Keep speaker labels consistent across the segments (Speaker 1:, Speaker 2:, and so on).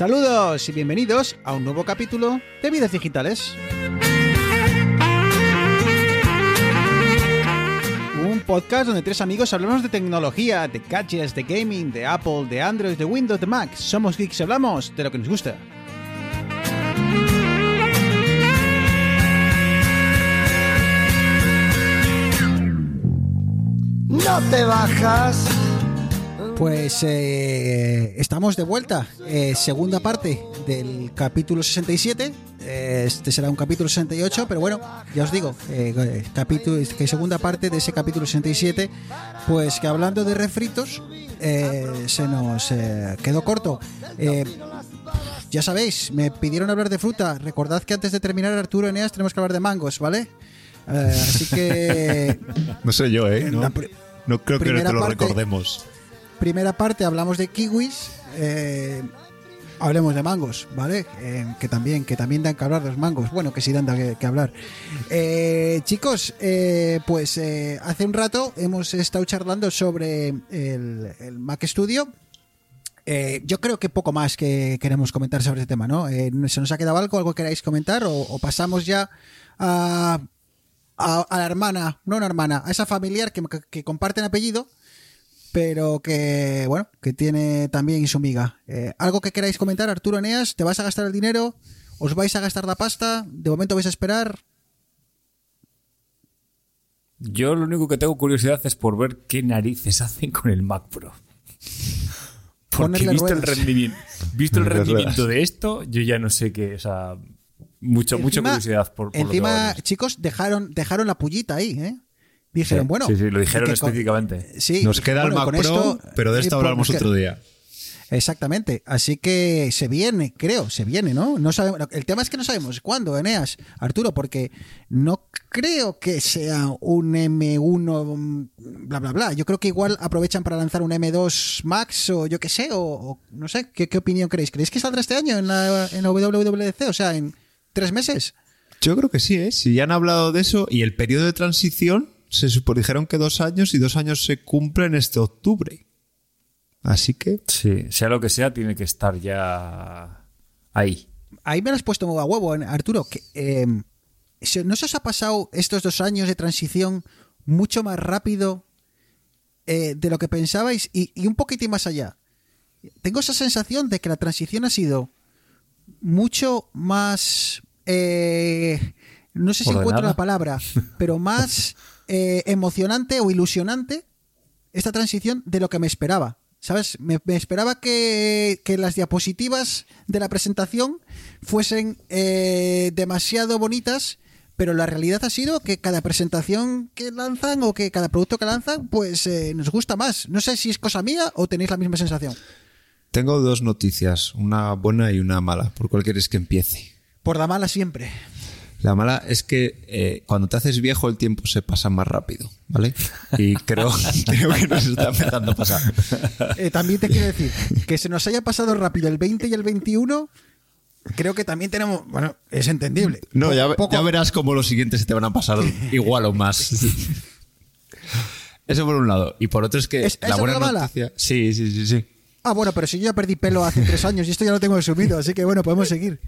Speaker 1: Saludos y bienvenidos a un nuevo capítulo de Vidas Digitales. Un podcast donde tres amigos hablamos de tecnología, de gadgets, de gaming, de Apple, de Android, de Windows, de Mac. Somos geeks y hablamos de lo que nos gusta.
Speaker 2: No te bajas.
Speaker 1: Pues eh, estamos de vuelta. Eh, segunda parte del capítulo 67. Eh, este será un capítulo 68, pero bueno, ya os digo, eh, capítulo, que segunda parte de ese capítulo 67, pues que hablando de refritos, eh, se nos eh, quedó corto. Eh, ya sabéis, me pidieron hablar de fruta. Recordad que antes de terminar, Arturo Eneas, tenemos que hablar de mangos, ¿vale? Eh, así que
Speaker 3: No sé yo, ¿eh? No, no creo que te lo
Speaker 1: parte-
Speaker 3: recordemos.
Speaker 1: Primera parte hablamos de kiwis. eh, hablemos de mangos, ¿vale? Eh, que también, que también dan que hablar los mangos. Bueno, que sí dan que, hablar. Eh, chicos, pues hace un rato hemos estado charlando sobre el, Mac Studio. Yo creo que poco más que queremos comentar sobre este tema, ¿no? ¿Se nos ha quedado algo? ¿Algo que queráis comentar? ¿O, pasamos ya a, a, a la hermana, no una hermana, a esa familiar que comparten apellido, pero que, bueno, que tiene también su miga. Eh, ¿Algo que queráis comentar, Arturo Eneas? ¿Te vas a gastar el dinero? ¿Os vais a gastar la pasta? ¿De momento vais a esperar?
Speaker 4: Yo lo único que tengo curiosidad es por ver qué narices hacen con el Mac Pro. Porque visto el rendimiento, visto el rendimiento de esto, yo ya no sé qué, o sea, mucho, mucha curiosidad por, por lo que
Speaker 1: Encima, chicos, dejaron, dejaron la pullita ahí, ¿eh? Dijeron,
Speaker 4: Sí,
Speaker 1: bueno.
Speaker 4: sí, sí, lo dijeron
Speaker 1: que con-
Speaker 4: específicamente.
Speaker 1: Sí,
Speaker 3: Nos
Speaker 1: dije,
Speaker 3: queda el Mac
Speaker 1: con
Speaker 3: Pro,
Speaker 1: esto,
Speaker 3: pero de
Speaker 1: eh,
Speaker 3: esto hablamos otro día.
Speaker 1: Exactamente, así que se viene, creo, se viene, ¿no? No sabemos, el tema es que no sabemos cuándo, Eneas, Arturo, porque no creo que sea un M1 mm, bla bla bla. Yo creo que igual aprovechan para lanzar un M2 Max o yo qué sé, o, o no sé, ¿qué, qué opinión creéis? ¿Creéis que saldrá este año en la, en la WWDC? O sea, en tres meses.
Speaker 3: Yo creo que sí, ¿eh? Si ya han hablado de eso y el periodo de transición se supo, dijeron que dos años y dos años se cumplen este octubre. Así que
Speaker 4: Sí, sea lo que sea, tiene que estar ya ahí.
Speaker 1: Ahí me lo has puesto a huevo, Arturo. Que, eh, se- ¿No se os ha pasado estos dos años de transición mucho más rápido eh, de lo que pensabais y, y un poquitín más allá? Tengo esa sensación de que la transición ha sido mucho más... eh, no sé si
Speaker 4: Ordenada.
Speaker 1: encuentro la palabra, pero más eh, emocionante o ilusionante esta transición de lo que me esperaba. ¿Sabes? Me, me esperaba que, que las diapositivas de la presentación fuesen eh, demasiado bonitas, pero la realidad ha sido que cada presentación que lanzan o que cada producto que lanzan, pues eh, nos gusta más. No sé si es cosa mía o tenéis la misma sensación.
Speaker 3: tengo dos noticias, una buena y una mala. ¿Por cuál quieres que empiece?
Speaker 1: Por la mala siempre.
Speaker 3: La mala es que eh, cuando te haces viejo el tiempo se pasa más rápido, ¿vale? Y creo, creo que nos está empezando a pasar.
Speaker 1: Eh, también te quiero decir que se nos haya pasado rápido el 20 y el 21. Creo que también tenemos. Bueno, es entendible.
Speaker 3: No, ya,
Speaker 1: Poco-
Speaker 3: ya verás cómo los siguientes se te van a pasar igual o más. Eso por un lado. Y por otro es que
Speaker 1: ¿Es-
Speaker 3: la buena
Speaker 1: la
Speaker 3: noticia. Sí, sí, sí, sí.
Speaker 1: Ah, bueno, pero si yo ya perdí pelo hace tres años y esto ya lo tengo asumido, así que bueno, podemos seguir.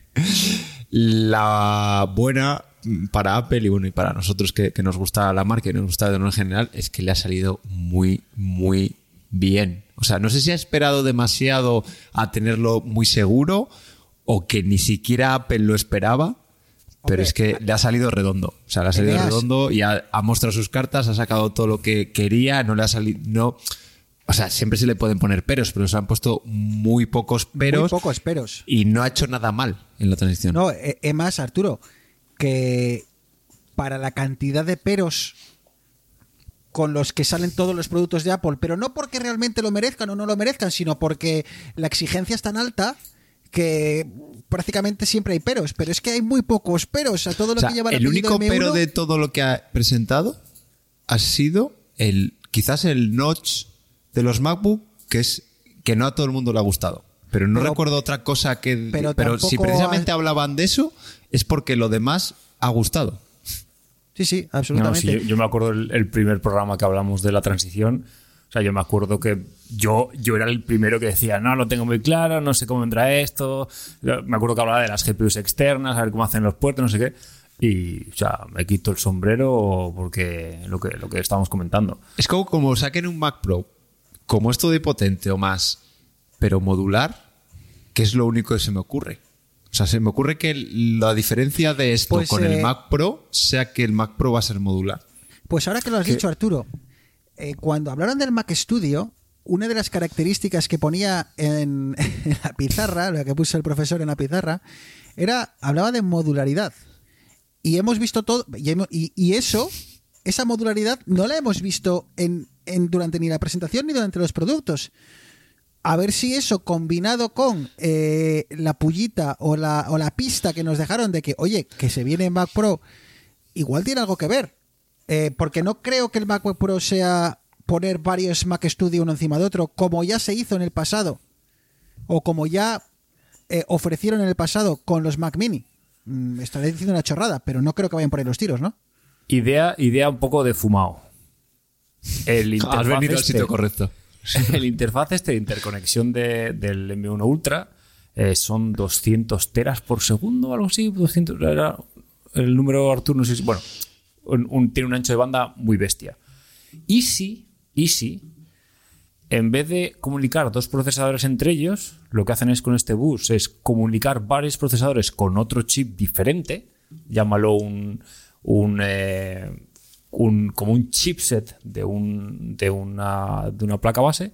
Speaker 3: La buena para Apple y bueno, y para nosotros que, que nos gusta la marca y nos gusta de en general, es que le ha salido muy, muy bien. O sea, no sé si ha esperado demasiado a tenerlo muy seguro o que ni siquiera Apple lo esperaba. Pero
Speaker 1: Hombre,
Speaker 3: es que le ha salido redondo. O sea, le ha salido redondo y ha, ha mostrado sus cartas, ha sacado todo lo que quería, no le ha salido. No, o sea, siempre se le pueden poner peros, pero se han puesto muy pocos peros
Speaker 1: Muy pocos peros.
Speaker 3: y no ha hecho nada mal en la transición.
Speaker 1: No, eh, es más, Arturo, que para la cantidad de peros con los que salen todos los productos de Apple, pero no porque realmente lo merezcan o no lo merezcan, sino porque la exigencia es tan alta que prácticamente siempre hay peros, pero es que hay muy pocos peros a todo lo
Speaker 3: O sea,
Speaker 1: que lleva
Speaker 3: el único
Speaker 1: M1.
Speaker 3: pero de todo lo que ha presentado ha sido el quizás el notch de los MacBook que es que no a todo el mundo le ha gustado. Pero no
Speaker 1: Pero-
Speaker 3: recuerdo otra cosa que.
Speaker 1: pero
Speaker 3: Pero, si precisamente
Speaker 1: ha-
Speaker 3: hablaban de eso, es porque lo demás ha gustado.
Speaker 1: Sí, sí,
Speaker 4: No,
Speaker 1: absolutamente.
Speaker 4: sí, yo, yo me acuerdo el, el primer programa que hablamos de la transición. O sea, yo me acuerdo que yo, yo era el primero que decía, no, lo tengo muy claro, no sé cómo entra esto. Me acuerdo que hablaba de las GPUs externas, a ver cómo hacen los puertos, no sé qué. Y, o sea, me quito el sombrero porque lo que, lo que estábamos comentando.
Speaker 3: Es como, como saquen un Mac Pro, como esto de potente o más, pero modular, que es lo único que se me ocurre. O sea, se me ocurre que la diferencia de esto
Speaker 1: Pues,
Speaker 3: con
Speaker 1: eh,
Speaker 3: el Mac Pro sea que el Mac Pro va a ser modular.
Speaker 1: Pues ahora que lo has dicho, Arturo, eh, cuando hablaron del Mac Studio, una de las características que ponía en, en la pizarra, la que puso el profesor en la pizarra, era hablaba de modularidad. Y hemos visto todo, y, hemos- y- y eso, esa modularidad, no la hemos visto en, durante ni la presentación ni durante los productos. A ver si eso combinado con eh, la pullita o la, o la pista que nos dejaron de que, oye, que se viene Mac Pro, igual tiene algo que ver. Eh, porque no creo que el MacBook Pro sea poner varios Mac Studio uno encima de otro, como ya se hizo en el pasado, o como ya eh, ofrecieron en el pasado con los Mac Mini. Mm, estaré diciendo una chorrada, pero no creo que vayan por ahí los tiros, ¿no?
Speaker 4: Idea, idea un poco de fumado. El
Speaker 3: Has venido al
Speaker 4: este-
Speaker 3: sitio correcto.
Speaker 4: el interfaz este de interconexión de- del M1 Ultra eh, son 200 teras por segundo algo así. 200, era el número Artur, no sé si. Bueno, un- un- tiene un ancho de banda muy bestia. Y si, y si, en vez de comunicar dos procesadores entre ellos, lo que hacen es con este bus es comunicar varios procesadores con otro chip diferente, llámalo un, un, eh, un- como un chipset de, un, de, una, de una placa base,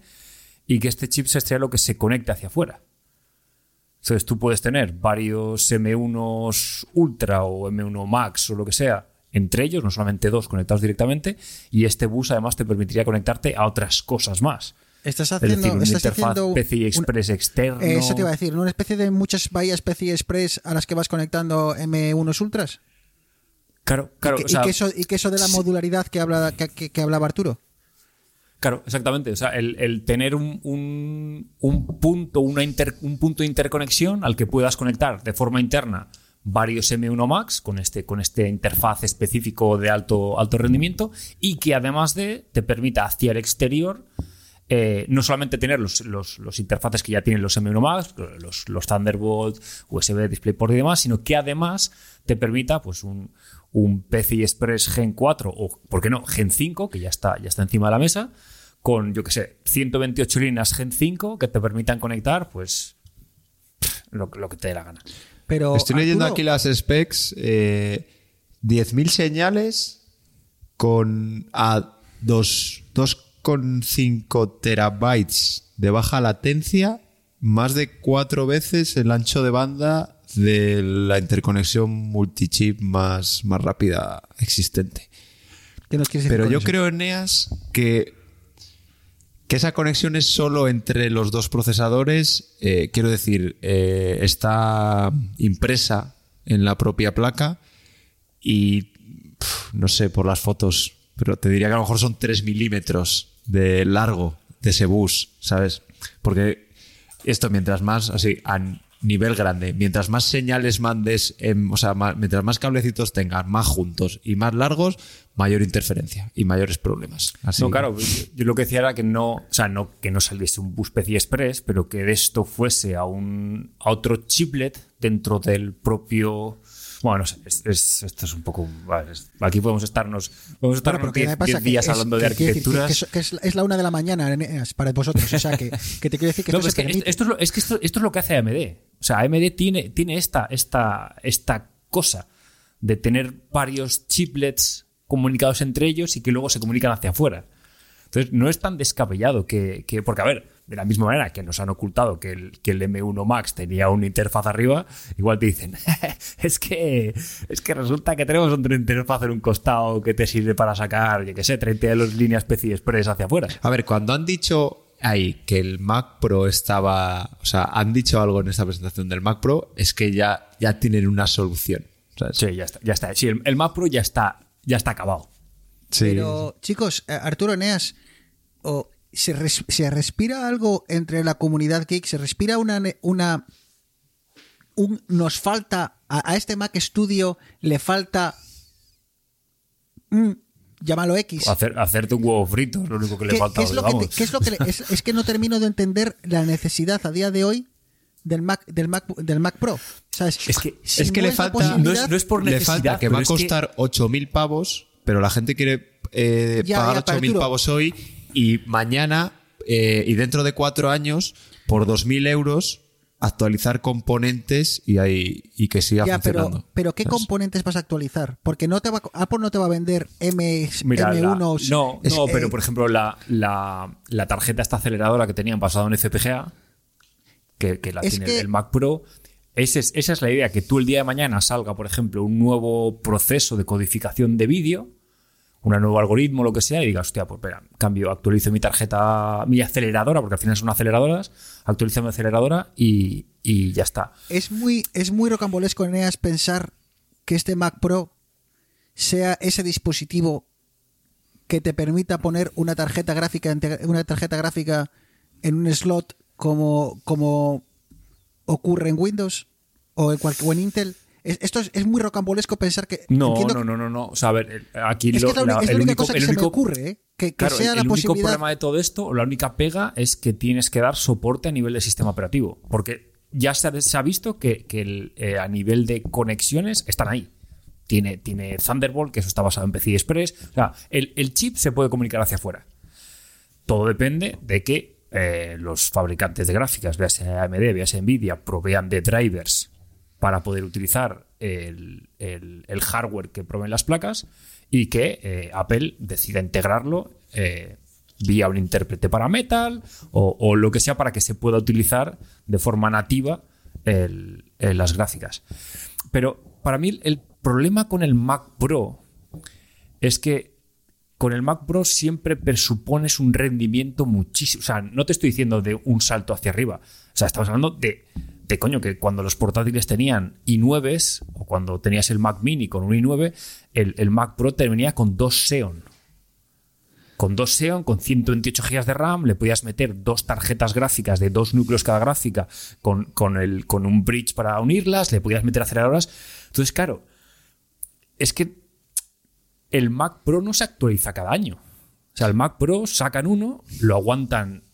Speaker 4: y que este chipset sea lo que se conecte hacia afuera. Entonces tú puedes tener varios M1 Ultra o M1 Max o lo que sea entre ellos, no solamente dos conectados directamente, y este bus además te permitiría conectarte a otras cosas más.
Speaker 1: Estás
Speaker 4: Es
Speaker 1: haciendo,
Speaker 4: decir, una
Speaker 1: estás
Speaker 4: interfaz
Speaker 1: haciendo
Speaker 4: PCI
Speaker 1: un-
Speaker 4: Express externo.
Speaker 1: Eso te iba a decir, una especie de muchas bahías PCI Express a las que vas conectando M1 Ultras.
Speaker 4: Claro, claro.
Speaker 1: y, que,
Speaker 4: o sea,
Speaker 1: y que eso, y que eso de la modularidad que, habla, que, hablaba Arturo.
Speaker 4: Claro, exactamente. O sea, el, el tener un, un- un punto, una inter- un punto de interconexión al que puedas conectar de forma interna varios M1 Max con este, con este interfaz específico de alto, alto rendimiento y que además de te permita hacia el exterior eh, no solamente tener los, los- los interfaces que ya tienen los M1 Max, los, los Thunderbolt, USB, DisplayPort y demás, sino que además te permita pues un, un PCI Express Gen 4 o, ¿por qué no?, Gen 5, que ya está, ya está encima de la mesa, con, yo qué sé, 128 líneas Gen 5 que te permitan conectar, pues, lo, lo que te dé la gana.
Speaker 1: Pero
Speaker 3: Estoy leyendo
Speaker 1: Arturo,
Speaker 3: aquí las specs. eh, 10.000 señales con a dos- 2,5 terabytes de baja latencia, más de cuatro veces el ancho de banda de la interconexión multichip más, más rápida existente.
Speaker 1: ¿qué nos quieres decir
Speaker 3: Pero yo
Speaker 1: eso?
Speaker 3: creo, Eneas, que, que esa conexión es solo entre los dos procesadores. Eh, quiero decir, eh, está impresa en la propia placa y pf, no sé por las fotos, pero te diría que a lo mejor son 3 milímetros de largo de ese bus, ¿sabes? Porque esto mientras más, así, nivel grande, mientras más señales mandes, en- o sea, ma- mientras más cablecitos tengas, más juntos y más largos, mayor interferencia y mayores problemas. Así
Speaker 4: No,
Speaker 3: que-
Speaker 4: claro, yo, yo lo que decía era que no, o sea, no que no saliese un bus PCI Express, pero que de esto fuese a un a otro chiplet dentro del propio bueno, no sé, es, es- esto es un poco. vale, es- aquí podemos estarnos, podemos
Speaker 1: Bueno,
Speaker 4: estarnos
Speaker 1: pero que me
Speaker 4: 10
Speaker 1: pasa
Speaker 4: 10
Speaker 1: que
Speaker 4: días
Speaker 1: es-
Speaker 4: hablando de
Speaker 1: que quiere decir que-
Speaker 4: arquitecturas.
Speaker 1: Que, es, que es- es la una de la mañana para vosotros. O sea, que, que te quiero decir que
Speaker 4: No,
Speaker 1: esto
Speaker 4: es
Speaker 1: se
Speaker 4: que
Speaker 1: permite.
Speaker 4: esto, es lo, es que esto, esto es lo que hace AMD. O sea, AMD tiene, tiene esta, esta, esta cosa de tener varios chiplets comunicados entre ellos y que luego se comunican hacia afuera. Entonces, no es tan descabellado que, que- Porque, a ver, de la misma manera que nos han ocultado que el, que el M1 Max tenía una interfaz arriba, igual te dicen, es que es que resulta que tenemos otra interfaz en un costado que te sirve para sacar, yo qué sé, 32 líneas PCI Express hacia afuera.
Speaker 3: A ver, cuando han dicho ahí que el Mac Pro estaba, o sea, han dicho algo en esta presentación del Mac Pro, es que ya, ya tienen una solución. ¿sabes?
Speaker 4: Sí, ya está. Ya está. Sí, el, el Mac Pro ya está, ya está acabado.
Speaker 3: Sí.
Speaker 1: Pero, chicos, eh, Arturo Eneas, o ¿se, res- se respira algo entre la comunidad geek? ¿Se respira una. ne- una un, nos falta. A, a este Mac Studio le falta. un llámalo X.
Speaker 4: Hacer, hacerte un huevo frito es lo único que le
Speaker 1: ¿Qué,
Speaker 4: falta.
Speaker 1: es que, es es, es no termino de entender la necesidad a día de hoy del Mac del Mac del Mac Pro. ¿Sabes?
Speaker 4: Es que-
Speaker 1: Si
Speaker 3: es que
Speaker 1: no
Speaker 3: le falta-
Speaker 4: no es- no es por
Speaker 3: le
Speaker 4: necesidad,
Speaker 3: falta que va a
Speaker 4: es que-
Speaker 3: costar 8.000 pavos, pero la gente quiere eh,
Speaker 1: Ya,
Speaker 3: pagar
Speaker 1: ya, pero
Speaker 3: 8.000
Speaker 1: Arturo-
Speaker 3: pavos hoy y mañana eh, y dentro de cuatro años, por 2.000 euros, actualizar componentes y, ahí, y que siga
Speaker 1: Ya,
Speaker 3: funcionando.
Speaker 1: pero ¿qué
Speaker 3: ¿sabes?
Speaker 1: componentes vas a actualizar? Porque no te va, a- Apple no te va a vender M,
Speaker 4: Mira, la-
Speaker 1: M1.
Speaker 4: no,
Speaker 1: es-
Speaker 4: no, pero por ejemplo, la, la, la tarjeta esta aceleradora que tenían basada en FPGA, que, que la tiene
Speaker 1: que-
Speaker 4: el Mac Pro, ese es- esa es la idea, que tú el día de mañana salga, por ejemplo, un nuevo proceso de codificación de vídeo, un nuevo algoritmo, lo que sea, y digas, hostia, pues espera, cambio, actualizo mi tarjeta, mi aceleradora, porque al final son aceleradoras, actualizo mi aceleradora y, y ya está.
Speaker 1: es muy, es muy rocambolesco, Eneas, pensar que este Mac Pro sea ese dispositivo que te permita poner una tarjeta gráfica, una tarjeta gráfica en un slot como, como ocurre en Windows o en, cual- o en Intel. Es- esto es, es muy rocambolesco pensar que.
Speaker 4: No, no, no, no, no. O sea, a ver, aquí
Speaker 1: Es que
Speaker 4: lo-
Speaker 1: es la, uni-
Speaker 4: la-
Speaker 1: es la
Speaker 4: el
Speaker 1: única
Speaker 4: único-
Speaker 1: cosa que
Speaker 4: el
Speaker 1: se me
Speaker 4: único-
Speaker 1: ocurre, ¿eh? que, que
Speaker 4: Claro,
Speaker 1: sea
Speaker 4: el
Speaker 1: la
Speaker 4: único
Speaker 1: posibilidad.
Speaker 4: problema de todo esto, o la única pega, es que tienes que dar soporte a nivel de sistema operativo. Porque ya se ha, se ha visto que, que el, eh, a nivel de conexiones están ahí. Tiene, tiene Thunderbolt, que eso está basado en PCI Express. O sea, el, el chip se puede comunicar hacia afuera. Todo depende de que eh, los fabricantes de gráficas, véase AMD, véase Nvidia, provean de drivers para poder utilizar el, hardware que proveen las placas y que eh, Apple decida integrarlo eh, vía un intérprete para Metal o, lo que sea para que se pueda utilizar de forma nativa las gráficas. Pero para mí el problema con el Mac Pro es que con el Mac Pro siempre presupones un rendimiento muchísimo. O sea, no te estoy diciendo de un salto hacia arriba. O sea, estamos hablando de, de coño, que cuando los portátiles tenían i9s, o cuando tenías el Mac Mini con un i9, el, Mac Pro te venía con dos Xeon. Con dos Xeon, con 128 GB de RAM, le podías meter dos tarjetas gráficas de dos núcleos cada gráfica con, con, el, con un bridge para unirlas, le podías meter aceleradoras. Entonces, claro, es que el Mac Pro no se actualiza cada año. O sea, el Mac Pro sacan uno, lo aguantan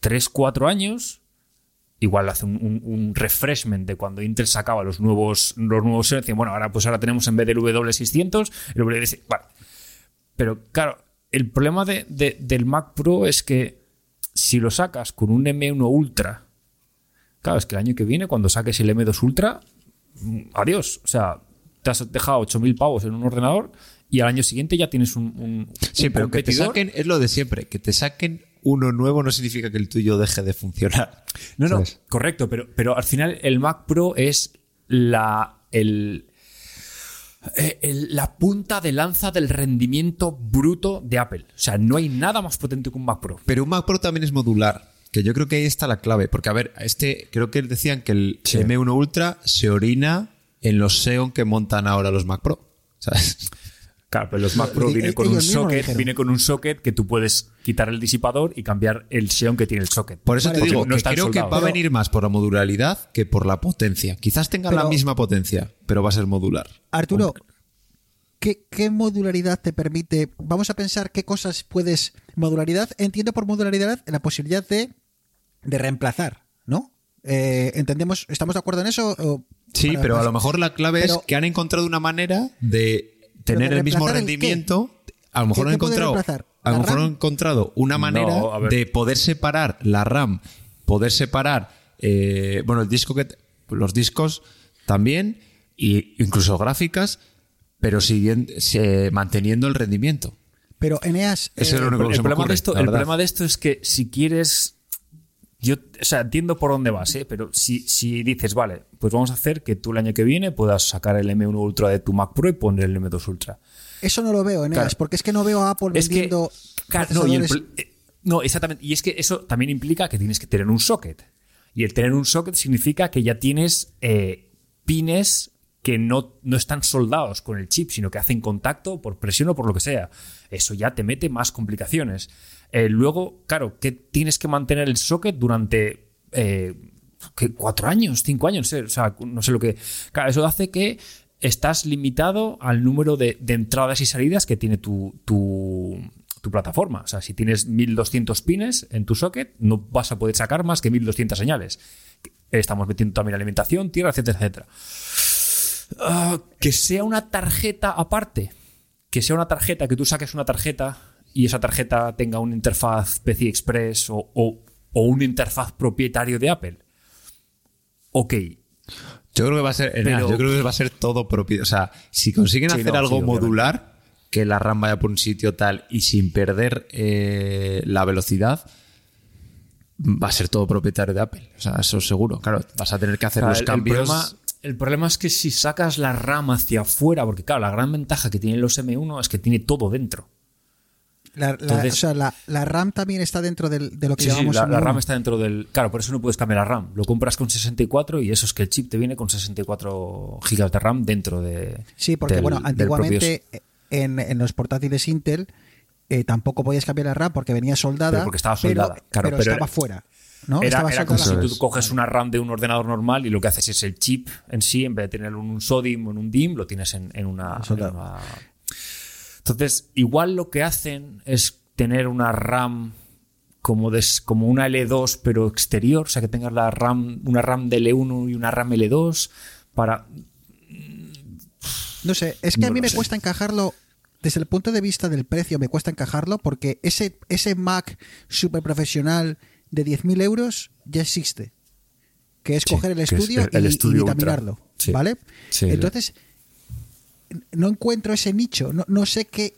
Speaker 4: 3, 4 años, igual hace un, un- un refreshment de cuando Intel sacaba los nuevos, los nuevos bueno, ahora pues ahora tenemos en vez del W600, el W600. Vale. Pero claro, el problema de- de- del Mac Pro es que si lo sacas con un M1 Ultra, claro, es que el año que viene, cuando saques el M2 Ultra, mm, adiós. O sea, te has dejado 8.000 pavos en un ordenador y al año siguiente ya tienes un, un-
Speaker 3: Sí, pero que te saquen, es lo de siempre, que te saquen uno nuevo no significa que el tuyo deje de funcionar.
Speaker 4: No, no, correcto, pero, pero al final el Mac Pro es la, el, eh, el- la punta de lanza del rendimiento bruto de Apple. O sea, no hay nada más potente que un Mac Pro.
Speaker 3: Pero un Mac Pro también es modular, que yo creo que ahí está la clave, porque a ver, este creo que decían que el
Speaker 4: Sí.
Speaker 3: M1 Ultra se orina en los Xeon que montan ahora los Mac Pro. ¿sabes?
Speaker 4: Claro, pero los Mac Pro
Speaker 1: Ellos
Speaker 4: vienen con un socket, viene con un socket que tú puedes quitar el disipador y cambiar el Xeon que tiene el socket.
Speaker 3: Por eso te digo
Speaker 4: no
Speaker 3: que
Speaker 4: están
Speaker 3: creo que va a venir más por la modularidad que por la potencia. Quizás tenga la misma potencia, pero va a ser modular.
Speaker 1: Arturo, ¿qué, qué modularidad te permite? Vamos a pensar qué cosas puedes. Modularidad, entiendo por modularidad la posibilidad de, de reemplazar, ¿no? Eh, ¿Entendemos? ¿Estamos de acuerdo en eso? O-
Speaker 3: Sí,
Speaker 1: para-
Speaker 3: pero a lo mejor la clave
Speaker 1: Pero-
Speaker 3: es que han encontrado una manera de tener el mismo rendimiento. A lo mejor
Speaker 1: ¿Qué-
Speaker 3: han encontrado, a lo
Speaker 1: ¿La
Speaker 3: mejor
Speaker 1: RAM?
Speaker 3: han encontrado una manera
Speaker 4: No,
Speaker 3: de poder separar la RAM, poder separar, eh, bueno, el disco que, los discos también, y incluso gráficas, pero siguiendo, se- manteniendo el rendimiento.
Speaker 1: Pero Eneas,
Speaker 3: Ese es lo
Speaker 1: eh,
Speaker 3: único que
Speaker 4: el
Speaker 3: se
Speaker 4: problema
Speaker 3: ocurre,
Speaker 4: de esto,
Speaker 3: la
Speaker 4: el problema de esto es que si quieres. Yo, o sea, entiendo por dónde vas, ¿eh? pero si, si dices, vale, pues vamos a hacer que tú el año que viene puedas sacar el M1 Ultra de tu Mac Pro y poner el M2 Ultra.
Speaker 1: eso no lo veo, Eneas,
Speaker 4: Claro.
Speaker 1: porque es que no veo a Apple
Speaker 4: Es
Speaker 1: vendiendo.
Speaker 4: no, y el eh, no, exactamente. Y es que eso también implica que tienes que tener un socket. Y el tener un socket significa que ya tienes eh, pines que no, no están soldados con el chip, sino que hacen contacto por presión o por lo que sea. Eso ya te mete más complicaciones. Eh, luego, claro, que tienes que mantener el socket durante eh, cuatro años, cinco años, no sé, o sea, no sé lo que. Claro, eso hace que estás limitado al número de, entradas y salidas que tiene tu, tu, tu plataforma. O sea, si tienes 1200 pines en tu socket, no vas a poder sacar más que 1200 señales. Estamos metiendo también alimentación, tierra, etcétera, etcétera. Ah, que sea una tarjeta aparte. Que sea una tarjeta, que tú saques una tarjeta y esa tarjeta tenga una interfaz PCI Express o, o, o una interfaz propietario de Apple. Ok,
Speaker 3: Yo creo que va a ser,
Speaker 4: Pero-
Speaker 3: yo creo que va a ser todo propio. O sea, si consiguen
Speaker 4: Sí,
Speaker 3: hacer
Speaker 4: no,
Speaker 3: algo
Speaker 4: sí,
Speaker 3: modular, que la RAM vaya por un sitio tal y sin perder eh, la velocidad, va a ser todo propietario de Apple. O sea, eso seguro. Claro, vas a tener que hacer
Speaker 4: Claro,
Speaker 3: los
Speaker 4: el-
Speaker 3: cambios.
Speaker 4: El problema, el problema es que si sacas la RAM hacia afuera, porque claro, la gran ventaja que tienen los M1 es que tiene todo dentro.
Speaker 1: La, la-
Speaker 4: Entonces-
Speaker 1: o sea, la, la RAM también está dentro del- de lo que
Speaker 4: Sí, sí,
Speaker 1: llamamos
Speaker 4: la, la
Speaker 1: M1.
Speaker 4: RAM está dentro del. Claro, por eso no puedes cambiar la RAM. Lo compras con 64 y eso es que el chip te viene con 64 GB de RAM dentro de.
Speaker 1: Sí, porque
Speaker 4: del-
Speaker 1: bueno, antiguamente en, en los portátiles Intel eh, tampoco podías cambiar la RAM porque venía soldada.
Speaker 4: Pero porque estaba soldada,
Speaker 1: pero,
Speaker 4: claro,
Speaker 1: pero
Speaker 4: pero
Speaker 1: estaba
Speaker 4: era-
Speaker 1: fuera. ¿no?
Speaker 4: Era,
Speaker 1: estaba
Speaker 4: era como si tú
Speaker 3: es.
Speaker 4: coges una RAM de un ordenador normal y lo que haces es el chip en sí, en vez de tenerlo en un SODIM o en un DIM, lo tienes en, en una- Entonces, igual lo que hacen es tener una RAM como, des- como una L2 pero exterior, o sea que tengas la RAM, una RAM de L1 y una RAM L2 para...
Speaker 1: No sé, es que a mí me
Speaker 4: sé.
Speaker 1: cuesta encajarlo. Desde el punto de vista del precio, me cuesta encajarlo porque ese, ese Mac super profesional de 10.000 euros ya existe. Que es
Speaker 4: Sí,
Speaker 1: coger el
Speaker 4: es
Speaker 1: estudio
Speaker 4: el- el
Speaker 1: y,
Speaker 4: estudio
Speaker 1: y
Speaker 4: ultra.
Speaker 1: vitaminarlo.
Speaker 4: Sí.
Speaker 1: ¿Vale?
Speaker 4: Sí,
Speaker 1: Entonces, no encuentro ese nicho. No, no sé qué.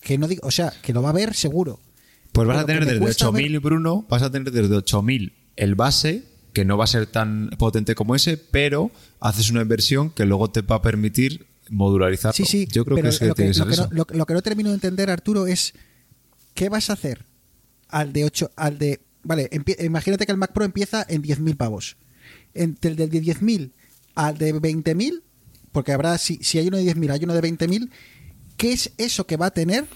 Speaker 1: Que no digo, o sea, que lo va a ver seguro.
Speaker 3: Pues vas a tener desde
Speaker 1: cuesta
Speaker 3: 8000, Bruno, vas a tener desde 8000 el base, que no va a ser tan potente como ese, pero haces una inversión que luego te va a permitir modularizarlo.
Speaker 1: Sí, sí.
Speaker 3: Yo creo que es que
Speaker 1: lo, que, lo que no,
Speaker 3: eso.
Speaker 1: lo- lo que no termino de entender, Arturo, es ¿qué vas a hacer al de 8, al de... Vale, imagínate que el Mac Pro empieza en 10.000 pavos. Entre el de 10.000 al de 20.000, porque habrá, si, si hay uno de 10.000, hay uno de 20.000, ¿qué es eso que va a tener?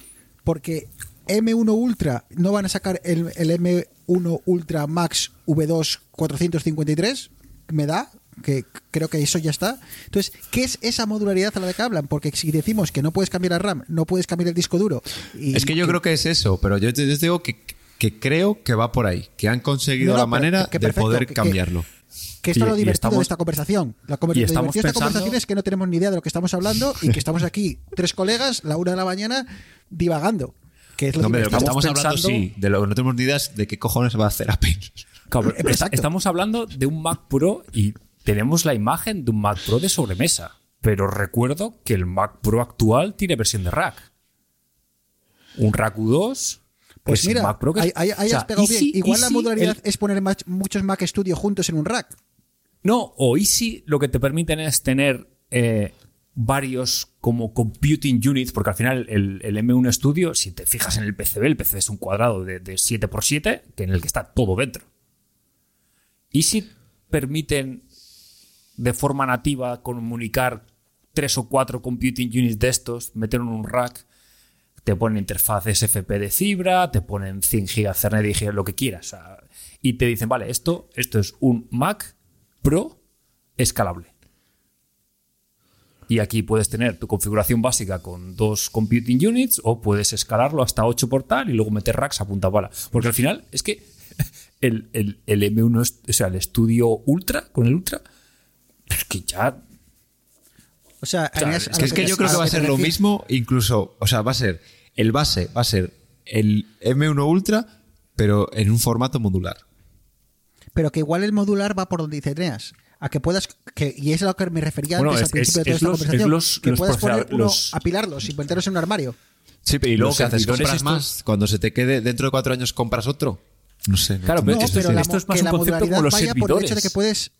Speaker 1: Porque M1 Ultra, no van a sacar el, el M1 Ultra Max V2 453, me da, que creo que eso ya está. Entonces, ¿qué es esa modularidad a la de que hablan? Porque si decimos que no puedes cambiar la RAM, no puedes cambiar el disco duro. y-
Speaker 3: Es que yo creo que es eso, pero yo te, yo te digo que, que creo que va por ahí, que han conseguido
Speaker 1: No, no,
Speaker 3: la manera
Speaker 1: que
Speaker 3: de
Speaker 1: perfecto,
Speaker 3: poder
Speaker 1: que- que-
Speaker 3: cambiarlo.
Speaker 1: Que esto
Speaker 4: Y-
Speaker 1: es lo divertido
Speaker 4: estamos-
Speaker 1: de esta conversación. La conver-
Speaker 4: y
Speaker 1: lo
Speaker 4: estamos
Speaker 1: divertido de esta
Speaker 4: pensando-
Speaker 1: conversación es que no tenemos ni idea de lo que estamos hablando y que estamos aquí tres colegas, la una de la mañana, divagando. Que es lo
Speaker 3: No, que estamos hablando,
Speaker 4: pensando-
Speaker 3: sí, de lo que no tenemos ni idea es de qué cojones va a hacer Apple.
Speaker 4: Claro, pero
Speaker 1: Exacto.
Speaker 4: Estamos hablando de un Mac Pro y tenemos la imagen de un Mac Pro de sobremesa. Pero recuerdo que el Mac Pro actual tiene versión de rack. Un rack U2.
Speaker 1: Pues
Speaker 4: es el
Speaker 1: mira,
Speaker 4: Mac Pro que es-
Speaker 1: ahí, ahí- ahí
Speaker 4: o sea,
Speaker 1: has pegado bien. Igual la modularidad
Speaker 4: el-
Speaker 1: es poner muchos Mac Studio juntos en un rack.
Speaker 4: No, o Easy lo que te permiten es tener eh, varios como computing units, porque al final el, el M1 Studio, si te fijas en el PCB, el PCB es un cuadrado de, de 7x7, que en el que está todo dentro. Easy permiten de forma nativa comunicar tres o cuatro computing units de estos, meter en un rack, te ponen interfaz SFP de fibra, te ponen 100 GB Ethernet y lo que quieras. y te dicen, vale, esto, esto es un Mac Pro escalable. Y aquí puedes tener tu configuración básica con dos computing units o puedes escalarlo hasta 8 por tal y luego meter racks a punta pala. Porque al final es que el, el- el M1, es- o sea, el estudio Ultra, con el Ultra, es que ya
Speaker 1: O sea,
Speaker 4: es
Speaker 3: que, es que yo creo que va a ser lo mismo, incluso, o sea, va a ser el base, va a ser el M1 Ultra, pero en un formato modular.
Speaker 1: Pero que igual el modular va por donde dice Eneas. A que puedas, que, y es a lo que me refería
Speaker 4: Bueno,
Speaker 1: antes
Speaker 4: es-
Speaker 1: al principio
Speaker 4: es-
Speaker 1: de toda
Speaker 4: es
Speaker 1: esta
Speaker 4: los-
Speaker 1: conversación.
Speaker 4: es los-
Speaker 1: que
Speaker 4: los
Speaker 1: puedas poner uno,
Speaker 4: los-
Speaker 1: apilarlos y meterlos en un armario.
Speaker 3: Sí, pero y luego que haces, compras
Speaker 4: estos-
Speaker 3: más, cuando se te quede dentro de cuatro años compras otro. No sé. no
Speaker 4: Claro, pero
Speaker 1: No,
Speaker 4: esto-
Speaker 1: pero la,
Speaker 4: esto es más
Speaker 1: que
Speaker 4: un
Speaker 1: la
Speaker 4: concepto
Speaker 1: modularidad
Speaker 4: como los
Speaker 1: vaya por el hecho de que puedes.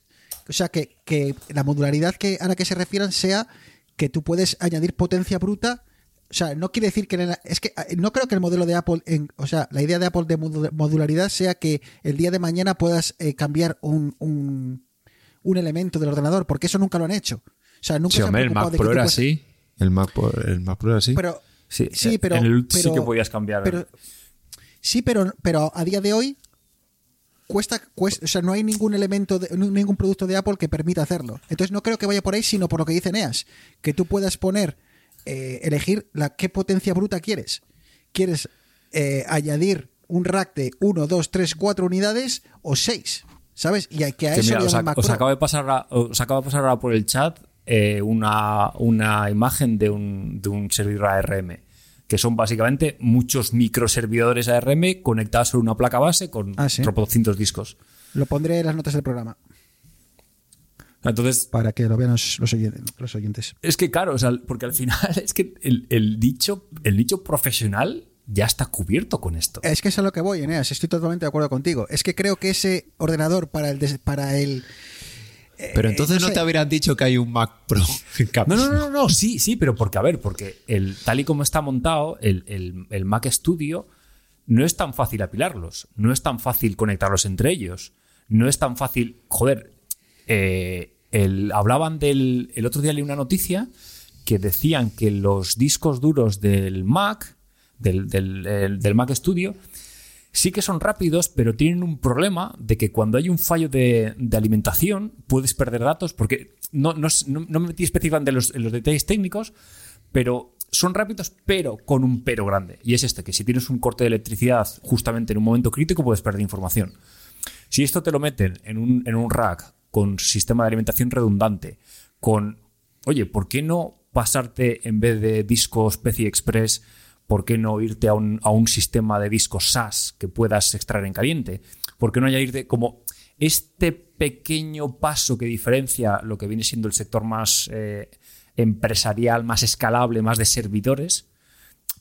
Speaker 1: O sea, que, que la modularidad que, a la que se refieran sea que tú puedes añadir potencia bruta. O sea, no quiere decir que. en la- es que eh, no creo que el modelo de Apple. en- o sea, la idea de Apple de modu- modularidad sea que el día de mañana puedas eh, cambiar un, un, un elemento del ordenador, porque eso nunca lo han hecho. O sea, nunca
Speaker 3: Sí,
Speaker 1: se han
Speaker 3: hombre, el
Speaker 1: preocupado
Speaker 3: Mac
Speaker 1: de
Speaker 3: Pro era así. El Mac, Pro- el Mac Pro era así.
Speaker 1: Pero,
Speaker 4: Sí,
Speaker 1: sí,
Speaker 4: eh,
Speaker 1: pero.
Speaker 4: en el sí
Speaker 1: pero-
Speaker 4: que podías cambiar.
Speaker 1: pero- sí, pero, pero a día de hoy cuesta, cuesta, o sea, no hay ningún elemento, de- ningún producto de Apple que permita hacerlo. Entonces no creo que vaya por ahí, sino por lo que dice Neas, que tú puedas poner, eh, elegir la qué potencia bruta quieres. ¿Quieres eh, añadir un rack de 1, 2, 3, 4 unidades o 6? ¿Sabes? Y hay que a
Speaker 4: Que
Speaker 1: eso
Speaker 4: mira,
Speaker 1: le
Speaker 4: os, ac- os acaba de pasar, a- os acaba de pasar ahora por el chat eh, una, una imagen de un, de un servidor ARM, que son básicamente muchos microservidores ARM conectados sobre una placa base con
Speaker 1: Ah, ¿sí?
Speaker 4: discos.
Speaker 1: Lo pondré en las notas del programa
Speaker 4: Entonces,
Speaker 1: para que lo vean los, los oyen- los oyentes.
Speaker 4: es que claro, o sea, porque al final es que el, el dicho, el dicho profesional ya está cubierto con esto.
Speaker 1: Es que es a lo que voy, Eneas, estoy totalmente de acuerdo contigo. Es que creo que ese ordenador para el para el
Speaker 3: Pero entonces
Speaker 1: Eh, no
Speaker 3: no,
Speaker 1: sé.
Speaker 3: te habrían dicho que hay un Mac Pro. en
Speaker 4: No, no, no, no, sí, sí, pero porque, a ver, porque el, tal y como está montado, el, el- el Mac Studio no es tan fácil apilarlos, no es tan fácil conectarlos entre ellos, no es tan fácil. Joder, eh, el- hablaban del. El otro día leí una noticia que decían que los discos duros del Mac, del, del- el- del Mac Studio, sí que son rápidos, pero tienen un problema de que cuando hay un fallo de, alimentación puedes perder datos, porque no, no, no- me metí específicamente en los, detalles técnicos, pero son rápidos, pero con un pero grande. Y es este, que si tienes un corte de electricidad justamente en un momento crítico puedes perder información. Si esto te lo meten en un, en un rack con sistema de alimentación redundante, con, oye, ¿por qué no pasarte en vez de discos PCI Express, ¿por qué no irte a un, a un sistema de discos SAS que puedas extraer en caliente? ¿Por qué no añadirte como este pequeño paso que diferencia lo que viene siendo el sector más eh, empresarial, más escalable, más de servidores?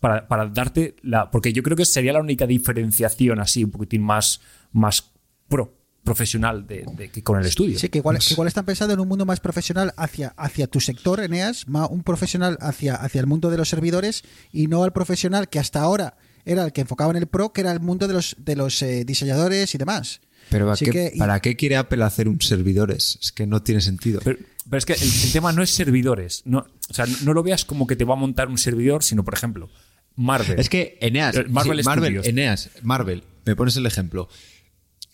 Speaker 4: para, para darte la. Porque yo creo que sería la única diferenciación así, un poquitín más, más pro, profesional de, de- que con el estudio.
Speaker 1: Sí, que igual, que igual están pensando en un mundo más profesional hacia, hacia tu sector, Eneas, más un profesional hacia, hacia el mundo de los servidores y no al profesional que hasta ahora era el que enfocaba en el pro, que era el mundo de los, de los eh, diseñadores y demás.
Speaker 3: Pero ¿para,
Speaker 1: Así
Speaker 3: qué,
Speaker 1: que- y-
Speaker 3: ¿para qué quiere Apple hacer un servidores? Es que no tiene sentido.
Speaker 4: Pero, pero es que el, el tema no es servidores. No, o sea, no lo veas como que te va a montar un servidor, sino, por ejemplo, Marvel.
Speaker 3: Es que Eneas,
Speaker 4: Eh, Marvel
Speaker 3: sí, Marvel. Eneas, Marvel, me pones el ejemplo.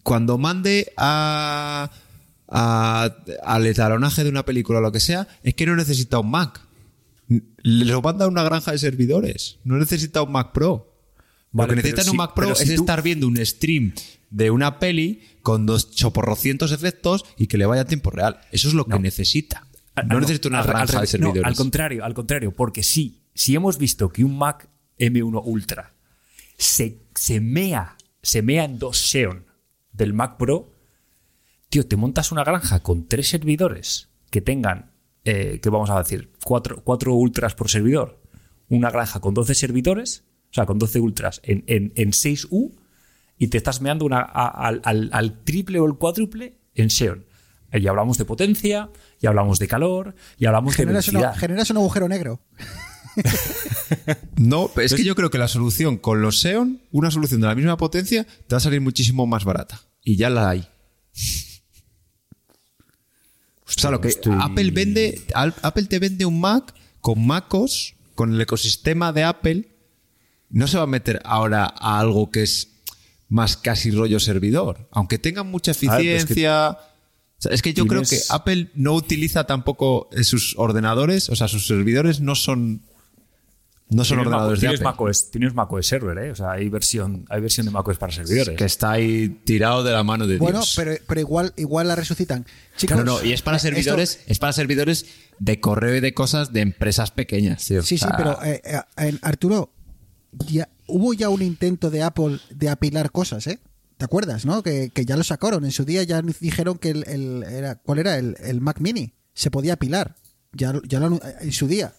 Speaker 3: Cuando mande a, a- al etalonaje de una película o lo que sea, es que no necesita un Mac. Lo manda a una granja de servidores. No necesita un Mac Pro.
Speaker 4: Vale,
Speaker 3: lo que
Speaker 4: pero
Speaker 3: necesita en un
Speaker 4: si-
Speaker 3: Mac Pro es
Speaker 4: si tú-
Speaker 3: estar viendo un stream de una peli con dos choporrocientos efectos y que le vaya a tiempo real. Eso es lo que necesita.
Speaker 4: Ah,
Speaker 3: No, necesita una
Speaker 4: al- al
Speaker 3: granja de.
Speaker 4: No,
Speaker 3: servidores.
Speaker 4: al contrario, al contrario, porque sí, si hemos visto que un Mac M1 Ultra se, se mea, se mea en dos Xeon del Mac Pro, tío, te montas una granja con tres servidores que tengan, eh, que vamos a decir, cuatro, cuatro ultras por servidor, una granja con 12 servidores, o sea, con 12 ultras en, en, en 6U, y te estás meando una, a- al, al- al triple o el cuádruple en Xeon. Ya hablamos de potencia, ya hablamos de calor, ya hablamos
Speaker 1: Generas,
Speaker 4: de
Speaker 1: una-
Speaker 4: velocidad.
Speaker 1: generas un agujero negro.
Speaker 3: No, es que yo creo que la solución con los Xeon, una solución de la misma potencia, te va a salir muchísimo más barata. Y ya la hay. o sea, lo que
Speaker 4: estoy-
Speaker 3: Apple vende, Apple te vende un Mac con MacOS, con el ecosistema de Apple. No se va a meter ahora a algo que es más casi rollo servidor. Aunque tengan mucha
Speaker 4: es que
Speaker 3: eficiencia. O sea, es que yo creo que Apple no utiliza tampoco eh, sus ordenadores, o sea, sus servidores no son no son
Speaker 4: Tienes
Speaker 3: ordenadores
Speaker 4: Mac-
Speaker 3: de
Speaker 4: tienes
Speaker 3: Apple.
Speaker 4: macOS, tienes macOS server, ¿eh? O sea, hay versión, hay versión de macOS para servidores.
Speaker 3: que está ahí tirado de la mano de
Speaker 1: Bueno,
Speaker 3: Dios.
Speaker 1: pero, pero igual, igual la resucitan. Chicos,
Speaker 3: no, no, y es para
Speaker 1: esto-
Speaker 3: servidores, es para servidores de correo y de cosas de empresas pequeñas, tío.
Speaker 1: Sí,
Speaker 3: O
Speaker 1: sí, pero eh, eh, en- Arturo, ya, hubo ya un intento de Apple de apilar cosas, ¿eh? ¿Te acuerdas, no? Que, que ya lo sacaron. En su día ya dijeron que el, el- era, ¿cuál era? El, el Mac Mini. Se podía apilar. Ya, lo- ya lo en su día.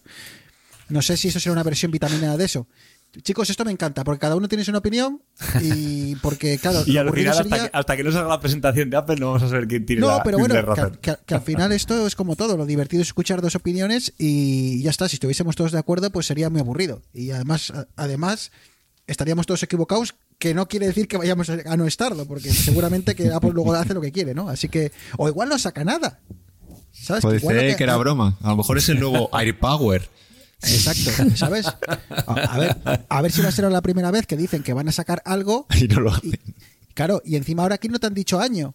Speaker 1: No sé si eso será una versión vitaminada de eso. Chicos, esto me encanta, porque cada uno tiene su opinión y porque, claro,
Speaker 4: Y al
Speaker 1: aburrido
Speaker 4: final, hasta, que, hasta que no salga la presentación de Apple, no vamos a saber quién tiene
Speaker 1: no,
Speaker 4: la,
Speaker 1: pero bueno, que,
Speaker 4: razón.
Speaker 1: que- que al final esto es como todo. Lo divertido es escuchar dos opiniones y ya está. Si estuviésemos todos de acuerdo, pues sería muy aburrido. Y además, además estaríamos todos equivocados, que no quiere decir que vayamos a no estarlo, porque seguramente que Apple luego hace lo que quiere, ¿no? Así que, o igual no saca nada. ¿Sabes?
Speaker 3: puede ser
Speaker 1: que-
Speaker 3: que era broma. A lo mejor es el nuevo AirPower.
Speaker 1: Exacto, ¿sabes? A, a ver, a ver si va a ser la primera vez que dicen que van a sacar algo
Speaker 3: Y no lo hacen.
Speaker 1: Claro, y encima ahora aquí no te han dicho año.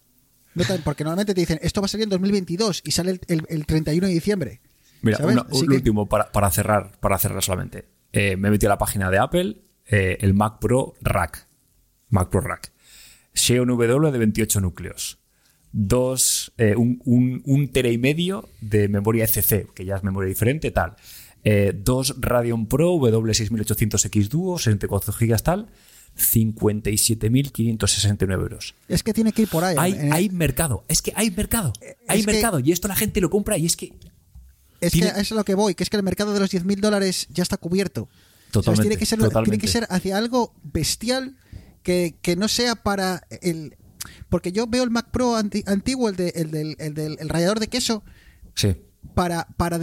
Speaker 1: No te porque normalmente te dicen, esto va a salir en 2022 y sale el, el- el 31 de diciembre.
Speaker 4: Mira, un
Speaker 1: que-
Speaker 4: último para, para cerrar, para cerrar solamente. Eh, me he metido a la página de Apple, eh, el Mac Pro Rack. Mac Pro Rack. Xeon W de 28 núcleos. Dos, eh, un, un, un tera y medio de memoria ECC, que ya es memoria diferente, tal. Eh, dos Radeon Pro W6800X Duo, 64 GB tal. 57.569 euros.
Speaker 1: Es que tiene que ir por ahí.
Speaker 4: Hay,
Speaker 1: En-
Speaker 4: hay mercado, es que hay mercado, hay
Speaker 1: es que-
Speaker 4: mercado y esto la gente lo compra y es que
Speaker 1: Es
Speaker 4: tiene-
Speaker 1: que es a lo que voy, que es que el mercado de los 10.000 dólares ya está cubierto.
Speaker 4: Totalmente,
Speaker 1: Tiene que, ser, tiene que ser hacia algo bestial que, que no sea para el... Porque yo veo el Mac Pro anti- antiguo, el, de, el del el del- el rallador de queso,
Speaker 4: Sí.
Speaker 1: para, para,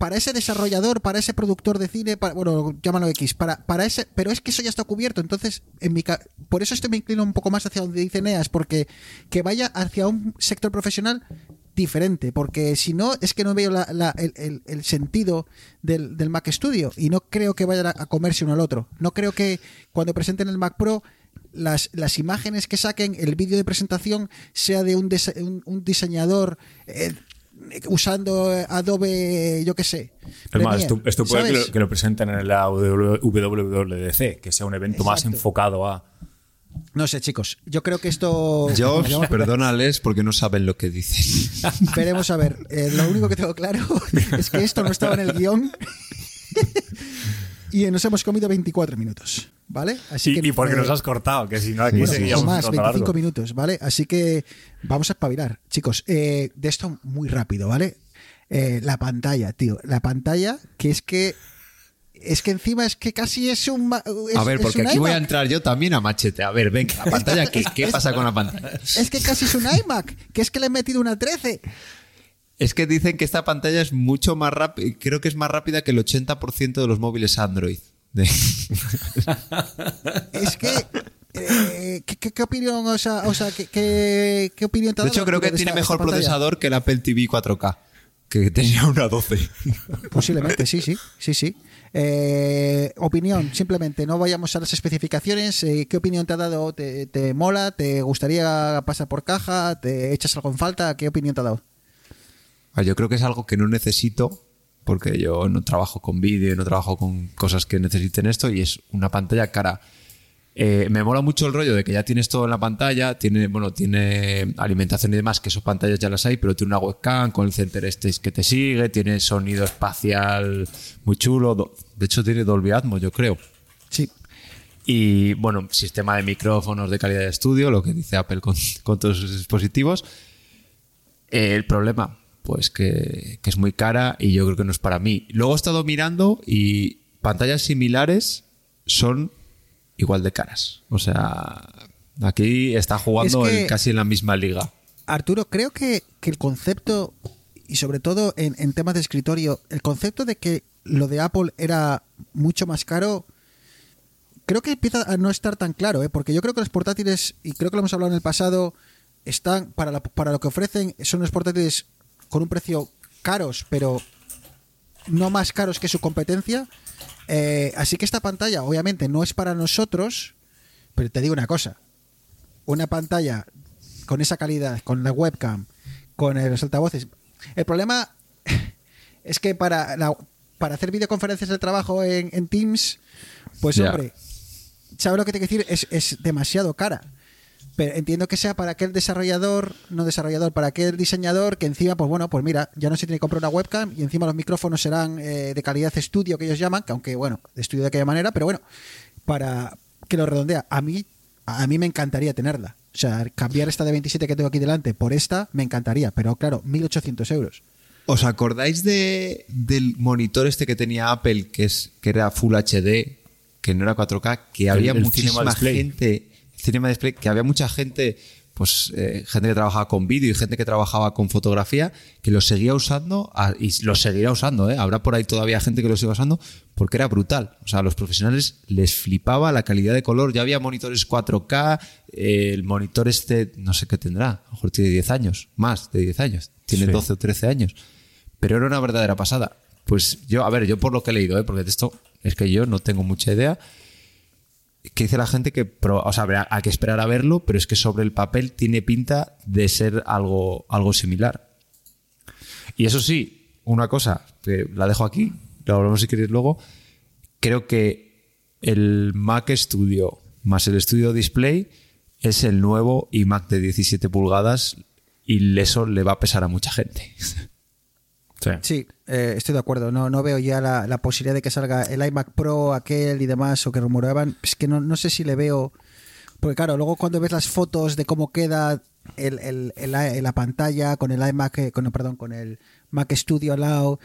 Speaker 1: para ese desarrollador, para ese productor de cine, para, bueno, llámalo X, para, para ese, pero es que eso ya está cubierto, entonces en mi por eso esto me inclino un poco más hacia donde dice Neas, porque que vaya hacia un sector profesional diferente, porque si no es que no veo la- la- el, el- el sentido del, Mac Studio y no creo que vayan a, comerse uno al otro. No creo que cuando presenten el Mac Pro las, las imágenes que saquen, el vídeo de presentación sea de un, un, un diseñador eh, usando Adobe, yo qué sé.
Speaker 4: Es más, esto, esto puede que lo, que lo presenten en la WWDC, que sea un evento más enfocado a.
Speaker 1: No sé, chicos. Yo creo que esto.
Speaker 3: Josh,
Speaker 1: Vamos-
Speaker 3: perdónales porque no saben lo que dicen.
Speaker 1: Veremos a ver. Eh, lo único que tengo claro es que esto no estaba en el guion. y nos hemos comido 24 minutos. ¿Vale? Así que,
Speaker 4: y porque
Speaker 1: eh,
Speaker 4: nos has cortado, que si no aquí
Speaker 1: Bueno, más,
Speaker 4: un rato
Speaker 1: 25
Speaker 4: largo.
Speaker 1: minutos, ¿vale? Así que vamos a espabilar. Chicos, eh, de esto muy rápido, ¿vale? Eh, la pantalla, tío. La pantalla, que es que. Es que encima es que casi es un. es-
Speaker 3: A ver, porque aquí voy a entrar yo también a machete. A ver, venga, la pantalla, ¿qué, qué pasa con la pantalla?
Speaker 1: Es que casi es un iMac, que es que le he metido una 13.
Speaker 3: Es que dicen que esta pantalla es mucho más rápida, creo que es más rápida que el 80% de los móviles Android. De-
Speaker 1: Es que. eh, ¿qué, qué, qué opinión, o sea, o sea, ¿qué, qué, qué opinión te ha
Speaker 3: De
Speaker 1: dado,
Speaker 3: hecho, creo que
Speaker 1: de
Speaker 3: tiene
Speaker 1: esta-
Speaker 3: mejor
Speaker 1: esta
Speaker 3: procesador que el Apple TV 4K, que tenía una 12.
Speaker 1: Posiblemente, sí, sí, sí, sí. Eh, opinión, simplemente, no vayamos a las especificaciones. eh, ¿Qué opinión te ha dado? ¿Te, te mola? ¿Te gustaría pasar por caja? ¿Te echas algo en falta? ¿Qué opinión te ha dado?
Speaker 3: Ah, Yo creo que es algo que no necesito, porque yo no trabajo con vídeo, no trabajo con cosas que necesiten esto, y es una pantalla cara. Eh, me mola mucho el rollo de que ya tienes todo en la pantalla, tiene, bueno, tiene alimentación y demás, que esas pantallas ya las hay, pero tiene una webcam con el center stage que te sigue, tiene sonido espacial muy chulo, de hecho tiene Dolby Atmos, yo creo.
Speaker 1: Sí.
Speaker 3: Y bueno, sistema de micrófonos de calidad de estudio, lo que dice Apple con, con todos sus dispositivos. Eh, el problema, pues que, que es muy cara y yo creo que no es para mí. Luego he estado mirando y pantallas similares son igual de caras. O sea, aquí está jugando
Speaker 1: Es que-
Speaker 3: en- casi en la misma liga.
Speaker 1: Arturo, creo que, que el concepto, y sobre todo en, en temas de escritorio, el concepto de que lo de Apple era mucho más caro, creo que empieza a no estar tan claro, ¿eh? porque yo creo que los portátiles, y creo que lo hemos hablado en el pasado, están, para, la- para lo que ofrecen, son unos portátiles con un precio caros, pero no más caros que su competencia. Eh, así que esta pantalla, obviamente, no es para nosotros, pero te digo una cosa, una pantalla con esa calidad, con la webcam, con los altavoces. El problema es que para, la- para hacer videoconferencias de trabajo en, en Teams, pues hombre, ¿sabes lo que te quiero decir? Es, es demasiado cara. Pero entiendo que sea para aquel desarrollador, no desarrollador, para aquel diseñador que encima, pues bueno, pues mira, ya no se tiene que comprar una webcam y encima los micrófonos serán eh, de calidad estudio que ellos llaman, que aunque bueno, de estudio de aquella manera, pero bueno, para que lo redondea. A mí, a mí me encantaría tenerla. O sea, cambiar esta de 27 que tengo aquí delante por esta, me encantaría, pero claro, 1.800 euros.
Speaker 3: ¿Os acordáis de, del monitor este que tenía Apple, que, es, que era Full HD, que no era 4K, que había
Speaker 4: el
Speaker 3: muchísima gente, Cinema Display, que había mucha gente, pues eh, gente que trabajaba con vídeo y gente que trabajaba con fotografía, que lo seguía usando a- y lo seguirá usando, ¿eh? Habrá por ahí todavía gente que lo siga usando porque era brutal. O sea, a los profesionales les flipaba la calidad de color. Ya había monitores 4K, eh, el monitor este, no sé qué tendrá, a lo mejor tiene 10 años, más de 10 años, tiene
Speaker 4: Sí.
Speaker 3: 12 o 13 años. Pero era una verdadera pasada. Pues yo, a ver, yo por lo que he leído, ¿eh? porque de esto es que yo no tengo mucha idea. Que dice la gente que, o sea, hay que esperar a verlo, pero es que sobre el papel tiene pinta de ser algo, algo similar. Y eso sí, una cosa, que la dejo aquí, lo hablamos si queréis luego, creo que el Mac Studio más el Studio Display es el nuevo iMac de 17 pulgadas y eso le va a pesar a mucha gente.
Speaker 4: Sí.
Speaker 1: Sí, eh, estoy de acuerdo. No, no veo ya la, la posibilidad de que salga el iMac Pro, aquel y demás, o que rumoreaban. Es que no, no sé si le veo. Porque claro, luego cuando ves las fotos de cómo queda el, el- la pantalla con el iMac, eh, con, perdón, con el Mac Studio al lado,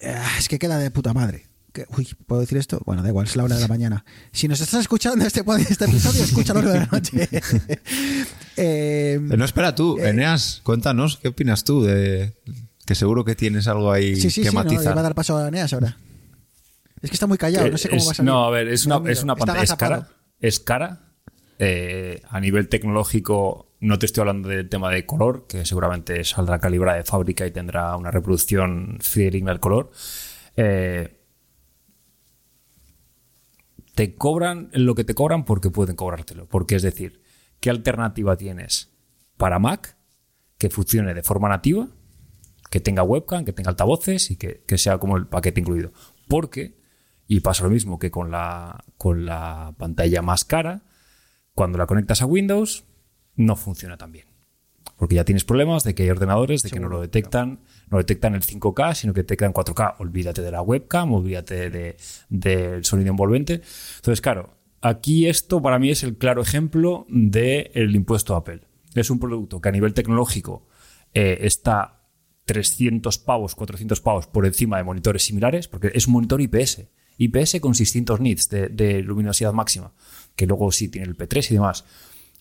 Speaker 1: eh, es que queda de puta madre. Que- uy, ¿puedo decir esto? Bueno, da igual, es la hora de la mañana. Si nos estás escuchando este, este episodio, escúchalo a la hora de la noche. Eh,
Speaker 3: No, espera tú, Eneas, cuéntanos, ¿qué opinas tú de que seguro que tienes algo ahí
Speaker 1: sí, sí,
Speaker 3: que
Speaker 1: sí, no, le
Speaker 3: matizar?
Speaker 1: va a dar paso a Eneas ahora. Es que está muy callado, no sé cómo
Speaker 4: Es-
Speaker 1: va a salir.
Speaker 4: No, a ver, es una, es una pantalla. Es cara. Es cara. Eh, a nivel tecnológico, no te estoy hablando del tema de color, que seguramente saldrá calibrada de fábrica y tendrá una reproducción fidedigna al color. Eh, te cobran lo que te cobran porque pueden cobrártelo. Porque es decir, ¿qué alternativa tienes para Mac que funcione de forma nativa, que tenga webcam, que tenga altavoces y que, que sea como el paquete incluido? Porque, y pasa lo mismo que con la, con la pantalla más cara, cuando la conectas a Windows, no funciona tan bien. Porque ya tienes problemas de que hay ordenadores de que no lo detectan, no detectan el 5K, sino que detectan 4K. Olvídate de la webcam, olvídate de- del sonido envolvente. Entonces, claro, aquí esto para mí es el claro ejemplo del impuesto Apple. Es un producto que a nivel tecnológico eh, está 300 pavos, 400 pavos por encima de monitores similares, porque es un monitor IPS. IPS con 600 nits de, de luminosidad máxima, que luego sí tiene el P3 y demás.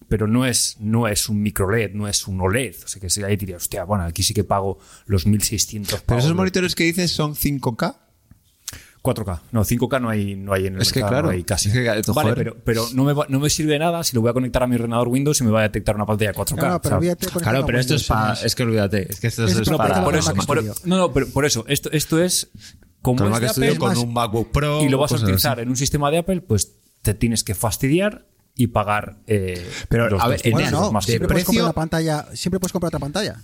Speaker 4: Pero no es, no es un micro LED, no es un OLED. O sea que ahí diría, hostia, bueno, aquí sí que pago los 1600 pavos.
Speaker 3: Pero esos monitores que dices son 5K.
Speaker 4: 4K. No, 5K no hay, no hay en el
Speaker 3: Es que
Speaker 4: mercado,
Speaker 3: claro,
Speaker 4: no hay casi.
Speaker 3: es que,
Speaker 4: vale,
Speaker 3: joder.
Speaker 4: pero, pero no, me, va- no me sirve de nada si lo voy a conectar a mi ordenador Windows y me va a detectar una pantalla 4K.
Speaker 1: No, no, pero
Speaker 3: Claro, pero esto es para. Es que olvídate, es que esto
Speaker 1: Es
Speaker 3: es
Speaker 1: para
Speaker 3: para.
Speaker 4: por eso, por- no, no, pero por eso, esto, esto es como
Speaker 3: Con
Speaker 4: es Apple,
Speaker 3: con
Speaker 1: más-
Speaker 3: un MacBook Pro.
Speaker 4: y lo vas a utilizar
Speaker 3: así.
Speaker 4: en un sistema de Apple, pues te tienes que fastidiar y pagar. eh,
Speaker 3: Pero,
Speaker 4: los
Speaker 3: a ver, en
Speaker 1: Bueno, no,
Speaker 4: más
Speaker 3: de
Speaker 1: siempre puedes
Speaker 3: precio-
Speaker 1: comprar una pantalla, siempre puedes comprar otra pantalla.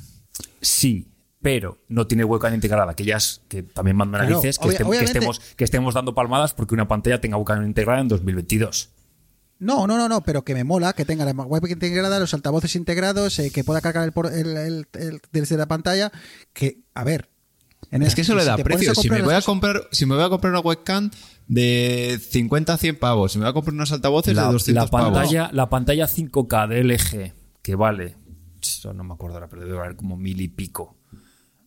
Speaker 4: Sí, pero no tiene webcam integrada, que ya es que también manda
Speaker 1: Claro,
Speaker 4: narices que,
Speaker 1: obvia-
Speaker 4: estemos, que, estemos, que estemos dando palmadas porque una pantalla tenga webcam integrada en 2022.
Speaker 1: No, no, no, no, pero que me mola que tenga la web integrada, los altavoces integrados, eh, que pueda cargar el, el- el- el- desde la pantalla. Que, a ver. Eneas,
Speaker 3: Es que eso le da precio. Si me, voy a comprar, si me voy a comprar una webcam de 50 a 100 pavos, si me voy a comprar unos altavoces
Speaker 4: La,
Speaker 3: de 200
Speaker 4: la pantalla,
Speaker 3: pavos.
Speaker 4: la pantalla 5K de LG, que vale, no me acuerdo ahora, pero debe valer como mil y pico,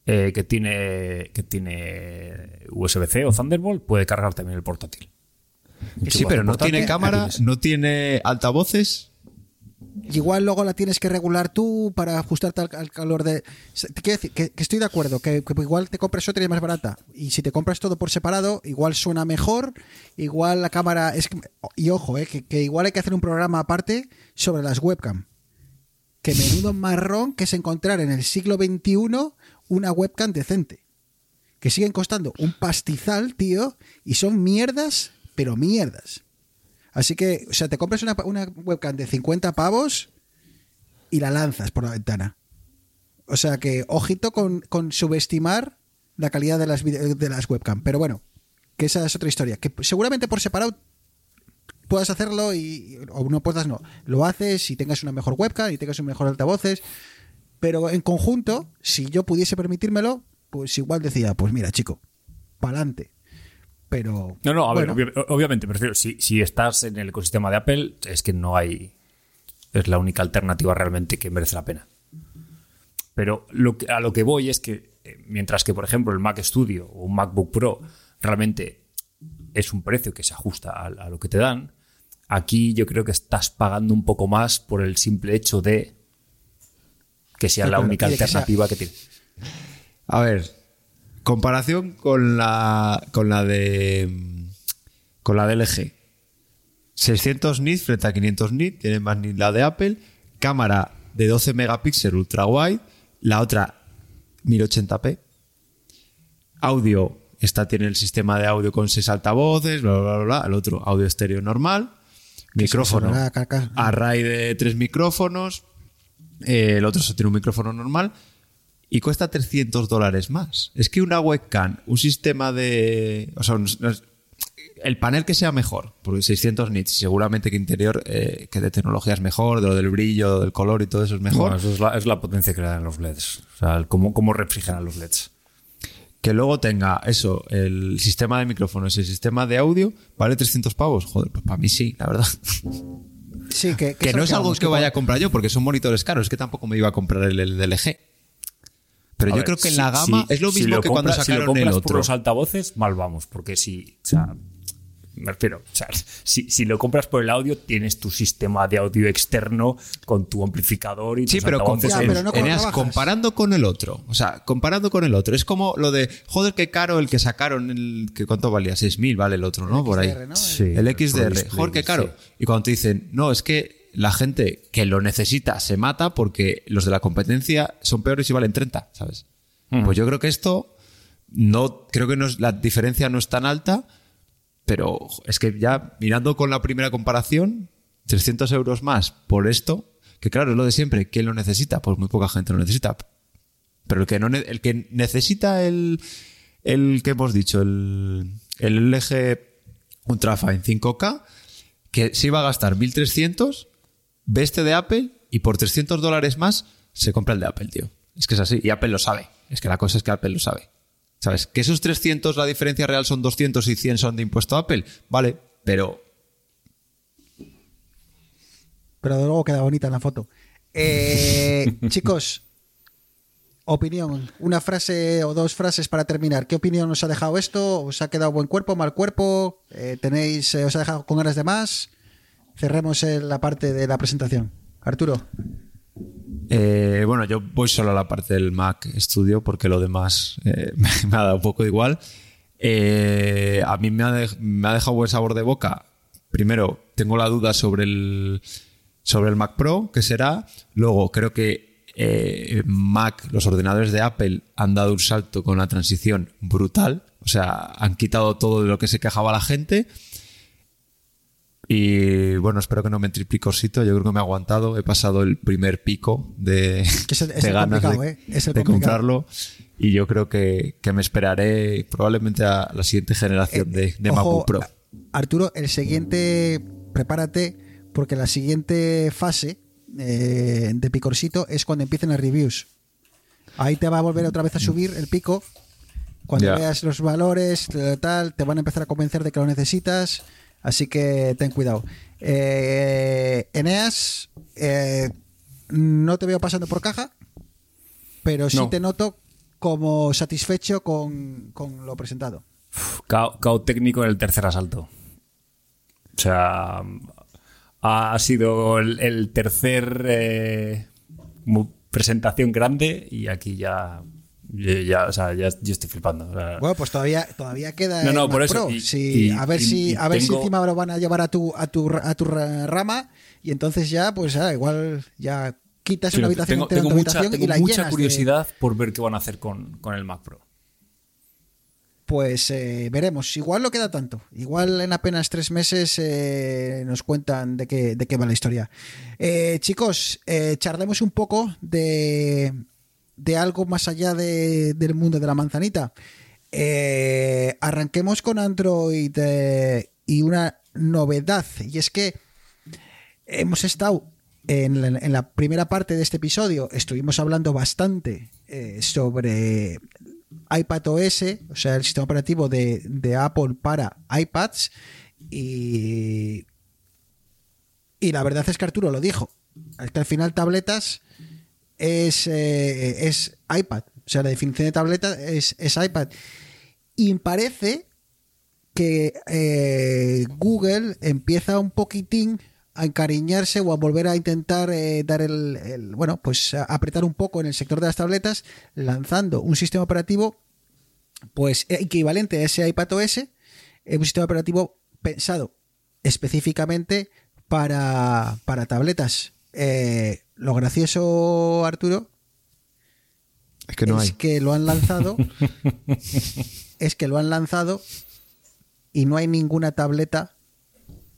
Speaker 4: eh, que tiene que tiene USB-C o Thunderbolt, puede cargar también el portátil.
Speaker 3: Sí, pero no tiene cámara, no tiene altavoces.
Speaker 1: Igual luego la tienes que regular tú para ajustarte al, al calor de. Te quiero decir que, que estoy de acuerdo, que, que igual te compres otra y es más barata. Y si te compras todo por separado, igual suena mejor, igual la cámara. es Y ojo, eh, que, que igual hay que hacer un programa aparte sobre las webcam. Que menudo marrón que es encontrar en el siglo XXI una webcam decente. Que siguen costando un pastizal, tío, y son mierdas, pero mierdas. Así que, o sea, te compras una, webcam de 50 pavos y la lanzas por la ventana. O sea que, ojito con, subestimar la calidad de las, de las. Pero bueno, que esa es otra historia. Que seguramente por separado puedas hacerlo y, o no puedas, no. Lo haces y tengas una mejor webcam y tengas un mejor altavoces. Pero en conjunto, si yo pudiese permitírmelo, pues igual decía, pues mira, chico, pa'lante. Pero.
Speaker 4: No, no, a ver,
Speaker 1: bueno,
Speaker 4: obviamente, prefiero, si, si estás en el ecosistema de Apple, es que no hay. Es la única alternativa realmente que merece la pena. Pero lo que- a lo que voy es que, eh, mientras que, por ejemplo, el Mac Studio o un MacBook Pro realmente es un precio que se ajusta a, a lo que te dan, aquí yo creo que estás pagando un poco más por el simple hecho de que sea la única
Speaker 1: que
Speaker 4: alternativa que tiene.
Speaker 3: A ver, comparación con la con la de con la de LG. 600 nits frente a 500 nits, tiene más nits la de Apple, cámara de 12 megapíxeles ultra wide, la otra 1080p. Audio esta tiene el sistema de audio con seis altavoces, bla, bla, bla, bla. El otro, audio estéreo normal. Micrófono. Array de tres micrófonos. Eh, el otro solo tiene un micrófono normal. Y cuesta 300 dólares más. Es que una webcam, un sistema de. O sea, un- el panel que sea mejor, porque 600 nits, seguramente que interior, eh, que de tecnología es mejor, de lo del brillo, del color y todo eso es mejor.
Speaker 4: Bueno, eso es la, es la potencia que le dan los LEDs. O sea, el cómo, cómo refrigeran los LEDs.
Speaker 3: Que luego tenga eso, el sistema de micrófonos y el sistema de audio, vale 300 pavos. Joder, pues para mí sí, la verdad.
Speaker 1: Sí, que,
Speaker 3: Que no es algo que vaya a comprar yo, porque son monitores caros. Es que tampoco me iba a comprar el, el LG. Pero
Speaker 4: A
Speaker 3: yo
Speaker 4: ver,
Speaker 3: creo que en
Speaker 4: si-
Speaker 3: la gama
Speaker 4: si-
Speaker 3: es lo
Speaker 4: si
Speaker 3: mismo que cuando
Speaker 4: compras- si lo
Speaker 3: sacaron el
Speaker 4: compras por
Speaker 3: otro.
Speaker 4: los altavoces, mal vamos, porque si, o sea, me refiero, o sea, si, si lo compras por el audio, tienes tu sistema de audio externo con tu amplificador y
Speaker 3: Sí,
Speaker 4: tus
Speaker 3: pero, con,
Speaker 1: Ya, pero no
Speaker 3: Eneas, comparando con el otro. O sea, comparando con el otro. Es como lo de, joder, qué caro el que sacaron, el que ¿cuánto valía? 6.000 vale el otro, ¿no? Por ahí.
Speaker 1: XDR, ¿no?
Speaker 4: Sí,
Speaker 3: el XDR.
Speaker 4: Display,
Speaker 3: Joder, qué caro.
Speaker 4: sí.
Speaker 3: Y cuando te dicen, no, es que la gente que lo necesita se mata porque los de la competencia son peores y valen 30, ¿sabes? Pues yo creo que esto, no, creo que no es, la diferencia no es tan alta, pero es que ya mirando con la primera comparación, 300 euros más por esto, que claro, es lo de siempre, ¿quién lo necesita? Pues muy poca gente lo necesita. Pero el que, no, el que necesita el, el que hemos dicho, el, el LG Ultrafine 5K, que se iba a gastar 1300, ve este de Apple y por 300 dólares más se compra el de Apple, tío. Es que es así. Y Apple lo sabe. Es que la cosa es que Apple lo sabe. ¿Sabes? Que esos 300, la diferencia real son 200 y 100 son de impuesto a Apple. Vale, pero
Speaker 1: Pero de luego queda bonita en la foto. Eh, chicos, opinión. Una frase o dos frases para terminar. ¿Qué opinión os ha dejado esto? ¿Os ha quedado buen cuerpo, mal cuerpo? Eh, ¿Tenéis, eh, ¿Os ha dejado con ganas de más? Cerremos la parte de la presentación. Arturo.
Speaker 3: Eh, bueno, yo voy solo a la parte del Mac Studio porque lo demás eh, me, ha dado un poco igual. Eh, a mí me ha, dejado buen sabor de boca. Primero, tengo la duda sobre el, sobre el Mac Pro, que será. Luego, creo que Mac, los ordenadores de Apple han dado un salto con la transición brutal. O sea, han quitado todo de lo que se quejaba la gente. Y bueno, espero que no me entre picosito. Yo creo que me he aguantado. He pasado el primer pico de,
Speaker 1: es el- es
Speaker 3: de
Speaker 1: el
Speaker 3: ganas de,
Speaker 1: ¿eh? Es el
Speaker 3: de
Speaker 1: complicado.
Speaker 3: comprarlo. Y yo creo que, que me esperaré probablemente a la siguiente generación de, de
Speaker 1: Eh, Ojo,
Speaker 3: MacBook Pro.
Speaker 1: Arturo, el siguiente, prepárate, porque la siguiente fase eh, de picorcito es cuando empiecen las reviews. Ahí te va a volver otra vez a subir el pico. Cuando veas los valores, tal, te van a empezar a convencer de que lo necesitas. Así que ten cuidado. Eh, Eneas, eh, no te veo pasando por caja, pero sí
Speaker 4: No.
Speaker 1: te noto como satisfecho con, con lo presentado.
Speaker 4: Cao, técnico en el tercer asalto. O sea, ha sido el, el tercer eh, presentación grande y aquí ya, ya, o sea, ya yo estoy flipando. O sea,
Speaker 1: Bueno, pues todavía, todavía queda.
Speaker 4: No,
Speaker 1: el
Speaker 4: no,
Speaker 1: Mac
Speaker 4: por eso.
Speaker 1: Pro.
Speaker 4: Y-
Speaker 1: Sí,
Speaker 4: y-
Speaker 1: a ver
Speaker 4: y-
Speaker 1: si,
Speaker 4: y
Speaker 1: a ver si encima lo van a llevar a tu, a tu, a tu ra- rama y entonces ya, pues ah, igual ya quitas
Speaker 4: sí,
Speaker 1: una habitación
Speaker 4: tengo, tengo mucha,
Speaker 1: habitación y
Speaker 4: tengo
Speaker 1: la
Speaker 4: mucha
Speaker 1: llenas de-
Speaker 4: curiosidad por ver qué van a hacer con, con el Mac Pro.
Speaker 1: Pues eh, veremos. Igual no queda tanto. Igual en apenas tres meses eh, nos cuentan de qué, de qué va la historia. Eh, chicos, charlemos un poco de, de algo más allá de- del mundo de la manzanita. Eh, arranquemos con Android eh, y una novedad. Y es que hemos estado en la, en la primera parte de este episodio, estuvimos hablando bastante eh, sobre iPadOS, o sea, el sistema operativo de, de Apple para iPads. Y, y la verdad es que Arturo lo dijo. Es que al final tabletas es, eh, es iPad. O sea, la definición de tableta es, es iPad. Y parece que eh, Google empieza un poquitín a encariñarse o a volver a intentar eh, dar el, bueno, pues apretar un poco en el sector de las tabletas, lanzando un sistema operativo, pues equivalente a ese iPadOS, eh, un sistema operativo pensado específicamente para, para tabletas. Lo gracioso, Arturo,
Speaker 3: Es que no
Speaker 1: es
Speaker 3: hay.
Speaker 1: que lo han lanzado es que lo han lanzado y no hay ninguna tableta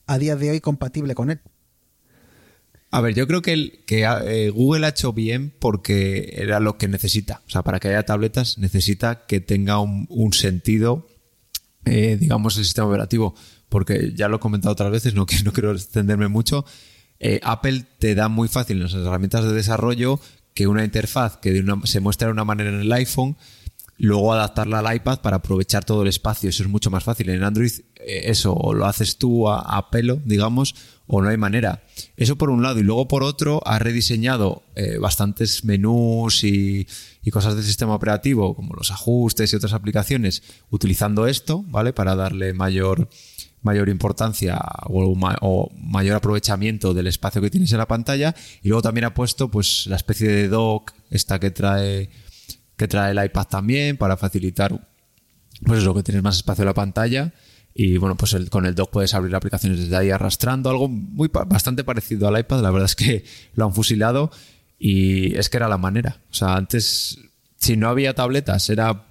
Speaker 1: a día de hoy compatible con él.
Speaker 3: A ver, yo creo que, el, que eh, Google ha hecho bien porque era lo que necesita. O sea, para que haya tabletas necesita que tenga un, un sentido, eh, digamos, el sistema operativo. Porque ya lo he comentado otras veces, no, no quiero extenderme mucho. Eh, Apple te da muy fácil en las herramientas de desarrollo que una interfaz que se muestra de una manera en el iPhone luego adaptarla al iPad para aprovechar todo el espacio. Eso es mucho más fácil. En Android, eh, eso, o lo haces tú a, pelo, digamos, o no hay manera. Eso por un lado. Y luego por otro, ha rediseñado eh, bastantes menús y, cosas del sistema operativo, como los ajustes y otras aplicaciones, utilizando esto, ¿vale? Para darle mayor mayor importancia o, mayor aprovechamiento del espacio que tienes en la pantalla y luego también ha puesto pues la especie de dock esta que trae que trae el iPad también para facilitar, pues eso, que tienes más espacio en la pantalla. Y bueno, pues con el dock puedes abrir aplicaciones desde ahí arrastrando, algo muy bastante parecido al iPad. La verdad es que lo han fusilado y es que era la manera. O sea, antes, si no había tabletas, era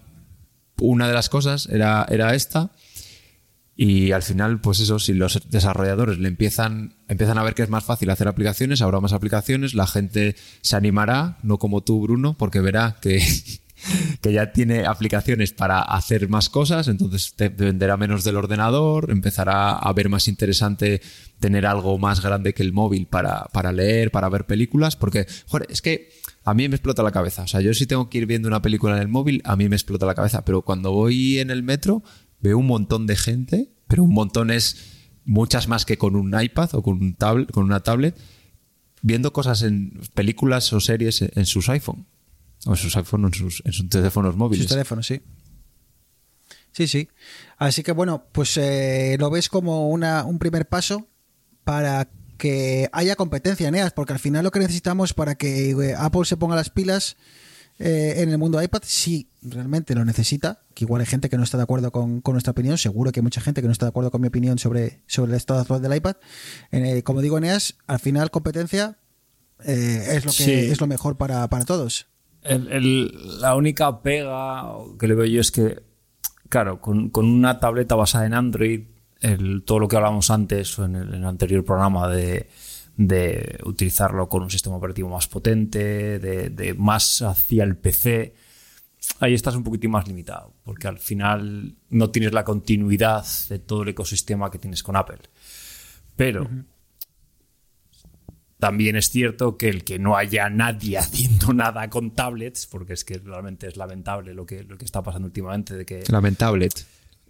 Speaker 3: una de las cosas, era, era esta. Y al final, pues eso, si los desarrolladores le empiezan, empiezan a ver que es más fácil hacer aplicaciones, habrá más aplicaciones, la gente se animará, no como tú, Bruno, porque verá que, que ya tiene aplicaciones para hacer más cosas, entonces te venderá menos del ordenador, empezará a ver más interesante tener algo más grande que el móvil para, para leer, para ver películas, porque, joder, es que a mí me explota la cabeza. O sea, yo si tengo que ir viendo una película en el móvil, a mí me explota la cabeza, pero cuando voy en el metro veo un montón de gente, pero un montón es muchas más que con un iPad o con, un tablet, con una tablet, viendo cosas en películas o series en sus iPhone. O en sus iPhone o en sus, en sus teléfonos móviles.
Speaker 1: Sus teléfonos, sí. Sí, sí. Así que bueno, pues eh, lo ves como una, un primer paso para que haya competencia, Neas, porque al final lo que necesitamos para que eh, Apple se ponga las pilas eh, en el mundo iPad si realmente lo necesita, que igual hay gente que no está de acuerdo con, nuestra opinión, seguro que hay mucha gente que no está de acuerdo con mi opinión sobre, sobre el estado actual del iPad. Eh, como digo, Eneas, al final competencia eh, es lo que es lo mejor para, todos.
Speaker 4: la única pega que le veo yo es que, claro, con, una tableta basada en Android, el, todo lo que hablamos antes o en el anterior programa de de utilizarlo con un sistema operativo más potente, de, más hacia el PC, ahí estás un poquitín más limitado, porque al final no tienes la continuidad de todo el ecosistema que tienes con Apple. Pero también es cierto que el que no haya nadie haciendo nada con tablets, porque es que realmente es lamentable lo que, lo que está pasando últimamente. De que,
Speaker 3: Lamentable.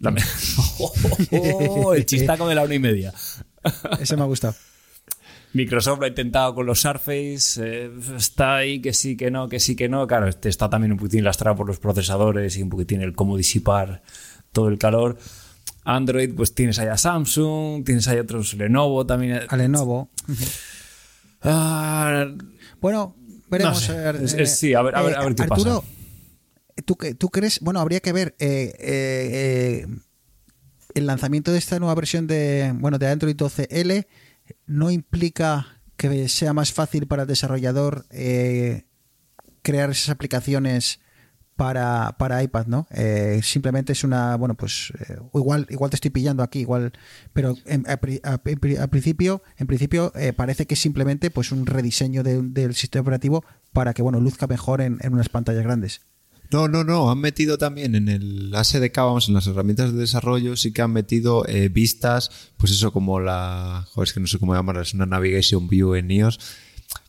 Speaker 4: oh, el chistaco de la una y media.
Speaker 1: Ese me ha gustado.
Speaker 4: Microsoft lo ha intentado con los Surface, eh, está ahí que sí, que no, que sí, que no. Claro, este está también un poquitín lastrado por los procesadores y un poquitín el cómo disipar todo el calor. Android, pues tienes ahí a Samsung, tienes ahí otros Lenovo también.
Speaker 1: A Lenovo.
Speaker 4: Ah,
Speaker 1: bueno, veremos.
Speaker 4: sí, a ver, a ver, a ver qué
Speaker 1: Arturo, ¿tú, ¿tú, crees? Bueno, habría que ver. Eh, eh, el lanzamiento de esta nueva versión de, bueno, de Android 12L no implica que sea más fácil para el desarrollador eh, crear esas aplicaciones para, para iPad, ¿no? Eh, simplemente es una, bueno, pues eh, igual, igual te estoy pillando aquí, igual, pero en, principio, en principio parece que es simplemente pues un rediseño del sistema operativo para que, bueno, luzca mejor en unas pantallas grandes.
Speaker 3: No, no, no. Han metido también en el SDK, vamos, en las herramientas de desarrollo, sí que han metido eh, vistas, pues eso como la. Joder, es que no sé cómo llamarla, es una Navigation View en iOS.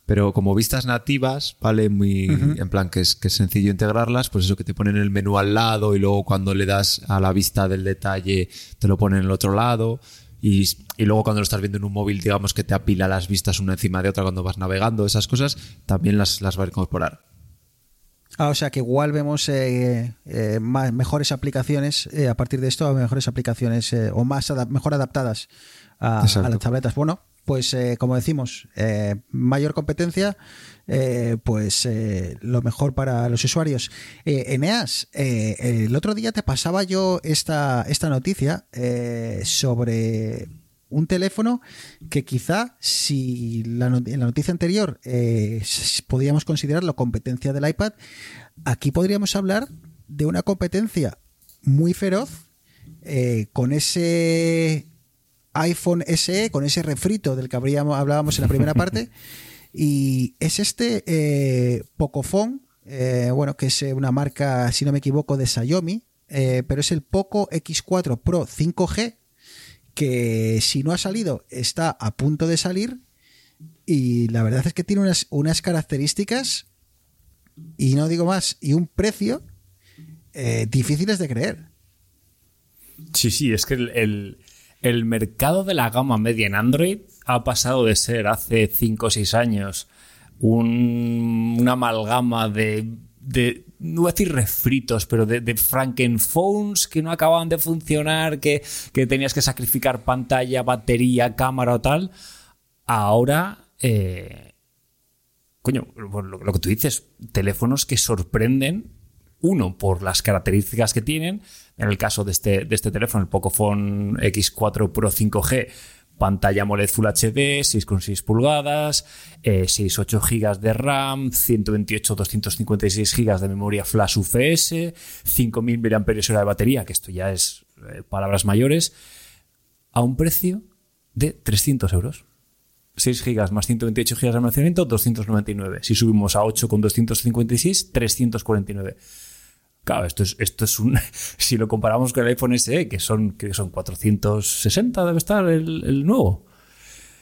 Speaker 3: Pero como vistas nativas, ¿vale? Muy. En plan, que es, que es sencillo integrarlas, pues eso que te ponen el menú al lado y luego cuando le das a la vista del detalle, te lo ponen en el otro lado. Y, y, luego cuando lo estás viendo en un móvil, digamos que te apila las vistas una encima de otra cuando vas navegando, esas cosas, también las, las va a incorporar.
Speaker 1: Ah, o sea que igual vemos eh, eh, mejores aplicaciones eh, a partir de esto, mejores aplicaciones o más mejor adaptadas a, las tabletas. Bueno, pues como decimos, mayor competencia, pues lo mejor para los usuarios. Eneas, el otro día te pasaba yo esta, esta noticia sobre un teléfono que quizá si la, en la noticia anterior eh, podíamos considerarlo competencia del iPad, aquí podríamos hablar de una competencia muy feroz eh, con ese iPhone SE, con ese refrito del que hablábamos en la primera parte. Y es este eh, Pocophone, eh, bueno, que es una marca, si no me equivoco, de Xiaomi, eh, pero es el Poco X4 Pro 5G, que si no ha salido, está a punto de salir. Y la verdad es que tiene unas, unas características, y no digo más, y un precio eh, difíciles de creer.
Speaker 4: Sí, sí, es que el, el- mercado de la gama media en Android ha pasado de ser hace 5 o 6 años un- una amalgama de- no voy a decir refritos, pero de, frankenphones que no acababan de funcionar, que, que tenías que sacrificar pantalla, batería, cámara o tal. Ahora, eh, coño, lo que tú dices, teléfonos que sorprenden, uno, por las características que tienen, en el caso de este, de este teléfono, el Pocophone X4 Pro 5G, pantalla AMOLED Full HD, 6,6 pulgadas, eh, 6,8 GB de RAM, 128, 256 GB de memoria flash UFS, 5.000 mAh de batería, que esto ya es eh, palabras mayores, a un precio de 300 euros. 6 GB más 128 GB de almacenamiento, 299. Si subimos a 8 con 256, 349. Claro, esto es, esto es un. Si lo comparamos con el iPhone SE, que son, que son 460, debe estar el, el nuevo.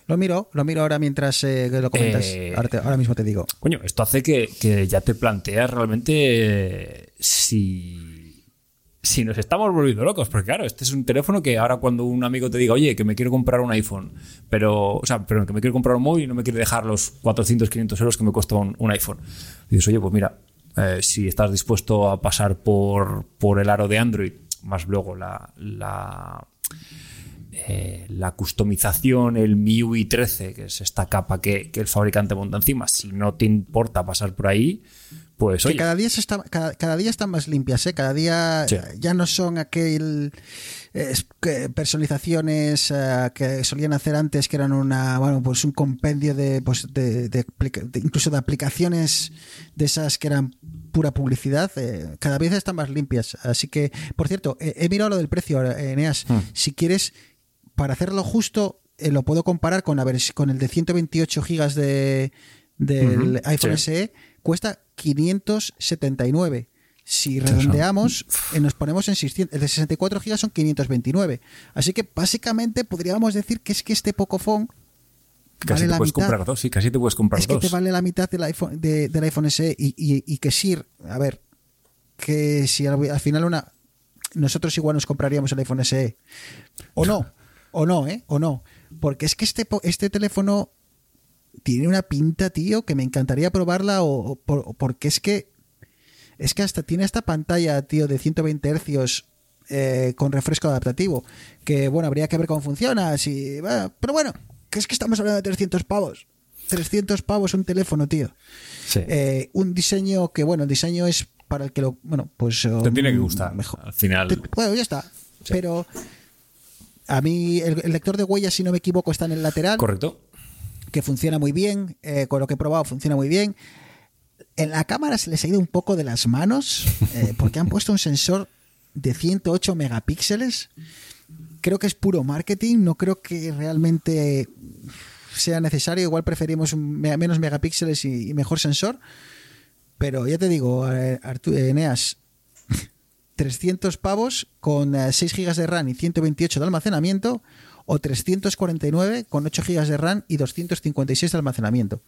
Speaker 1: Lo miro, lo miro ahora mientras eh, lo comentas.
Speaker 4: Eh,
Speaker 1: ahora, te- ahora mismo te digo.
Speaker 4: Coño, esto hace que, que ya te planteas realmente eh, si, si nos estamos volviendo locos. Porque claro, este es un teléfono que ahora cuando un amigo te diga, oye, que me quiero comprar un iPhone, pero, o sea, pero que me quiero comprar un móvil y no me quiere dejar los 400, 500 euros que me cuesta un, un iPhone. Y dices, oye, pues mira, eh, si estás dispuesto a pasar por, por el aro de Android, más luego la, la, eh, la customización, el MIUI 13, que es esta capa que, que el fabricante monta encima, si no te importa pasar por ahí, pues
Speaker 1: Que
Speaker 4: oye,
Speaker 1: cada día se está, cada, cada día están más limpias, ¿eh? Cada día
Speaker 4: Sí.
Speaker 1: ya no son aquel personalizaciones eh, que solían hacer antes, que eran una, bueno, pues un compendio de, pues de, de aplica- de- incluso de aplicaciones de esas que eran pura publicidad. eh, cada vez están más limpias. Así que, por cierto, eh, he mirado lo del precio, eh, Eneas.
Speaker 4: Hmm.
Speaker 1: Si quieres, para hacerlo justo, eh, lo puedo comparar con, con el de 128 gigas de, del iPhone
Speaker 4: sí.
Speaker 1: SE, cuesta 579. Si redondeamos, eh, nos ponemos en 600. El de 64 gigas son 529. Así que básicamente podríamos decir que es que este Pocophone
Speaker 4: casi
Speaker 1: vale
Speaker 4: te puedes
Speaker 1: mitad.
Speaker 4: comprar dos, sí, casi te puedes comprar
Speaker 1: Es que
Speaker 4: dos.
Speaker 1: te vale la mitad del iPhone, de- del iPhone SE y, y- y que sí, a ver, que si al, al final una nosotros igual nos compraríamos el iPhone SE o no, o no, ¿eh? O no, porque es que este este teléfono tiene una pinta, tío, que me encantaría probarla o porque es que es que hasta tiene esta pantalla, tío, de 120 hercios eh, con refresco adaptativo. Que bueno, habría que ver cómo funciona. Si, bueno, pero bueno, que es que estamos hablando de 300 pavos. 300 pavos un teléfono, tío.
Speaker 4: Sí.
Speaker 1: Eh, un diseño que, bueno, el diseño es para el que lo. Bueno, pues.
Speaker 4: te tiene que
Speaker 1: um,
Speaker 4: gustar.
Speaker 1: Mejor.
Speaker 4: Al final.
Speaker 1: Te- Bueno, ya está. Pero. A mí, el, el lector de huellas, si no me equivoco, está en el lateral
Speaker 4: Correcto.
Speaker 1: que funciona muy bien, eh, con lo que he probado funciona muy bien. En la cámara se les ha ido un poco de las manos eh, porque han puesto un sensor de 108 megapíxeles. Creo que es puro marketing, no creo que realmente sea necesario. Igual preferimos menos megapíxeles y, mejor sensor. Pero ya te digo, eh, Artu- eh, Eneas, 300 pavos con eh, 6 GB de RAM y 128 de almacenamiento o 349 con 8 GB de RAM y 256 de almacenamiento.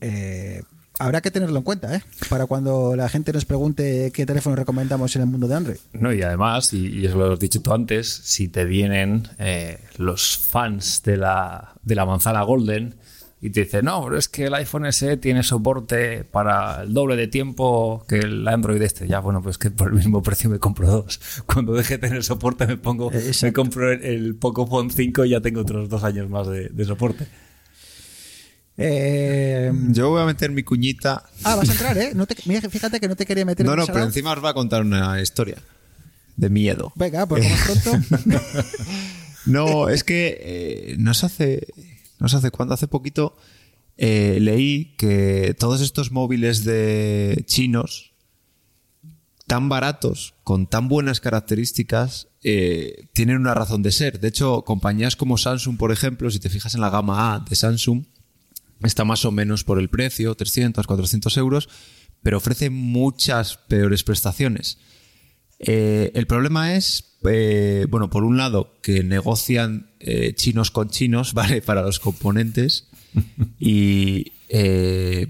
Speaker 1: Eh, habrá que tenerlo en cuenta, ¿eh? Para cuando la gente nos pregunte qué teléfono recomendamos en el mundo de Android.
Speaker 4: No, y además, y, y eso lo has dicho tú antes, si te vienen eh, los fans de la, de la manzana Golden y te dicen, no, pero es que el iPhone SE tiene soporte para el doble de tiempo que el Android este. Ya, bueno, pues que por el mismo precio me compro dos. Cuando deje de tener soporte me pongo,
Speaker 1: exacto.
Speaker 4: me compro el, el Pocophone 5 y ya tengo otros dos años más de, de soporte.
Speaker 1: Eh,
Speaker 3: Yo voy a meter mi cuñita.
Speaker 1: ah, vas a entrar, ¿eh? No te- mira, fíjate que no te quería meter
Speaker 3: No,
Speaker 1: en
Speaker 3: no, pero encima os va a contar una historia de miedo.
Speaker 1: Venga, pues es pronto.
Speaker 3: No, es que eh, no sé hace, no sé hace cuándo, hace poquito eh, leí que todos estos móviles de chinos tan baratos, con tan buenas características, eh, tienen una razón de ser. De hecho, compañías como Samsung, por ejemplo, si te fijas en la gama A de Samsung, está más o menos por el precio, 300, 400 euros, pero ofrece muchas peores prestaciones. Eh, el problema es, eh, bueno, por un lado, que negocian eh, chinos con chinos, ¿vale? Para los componentes y eh,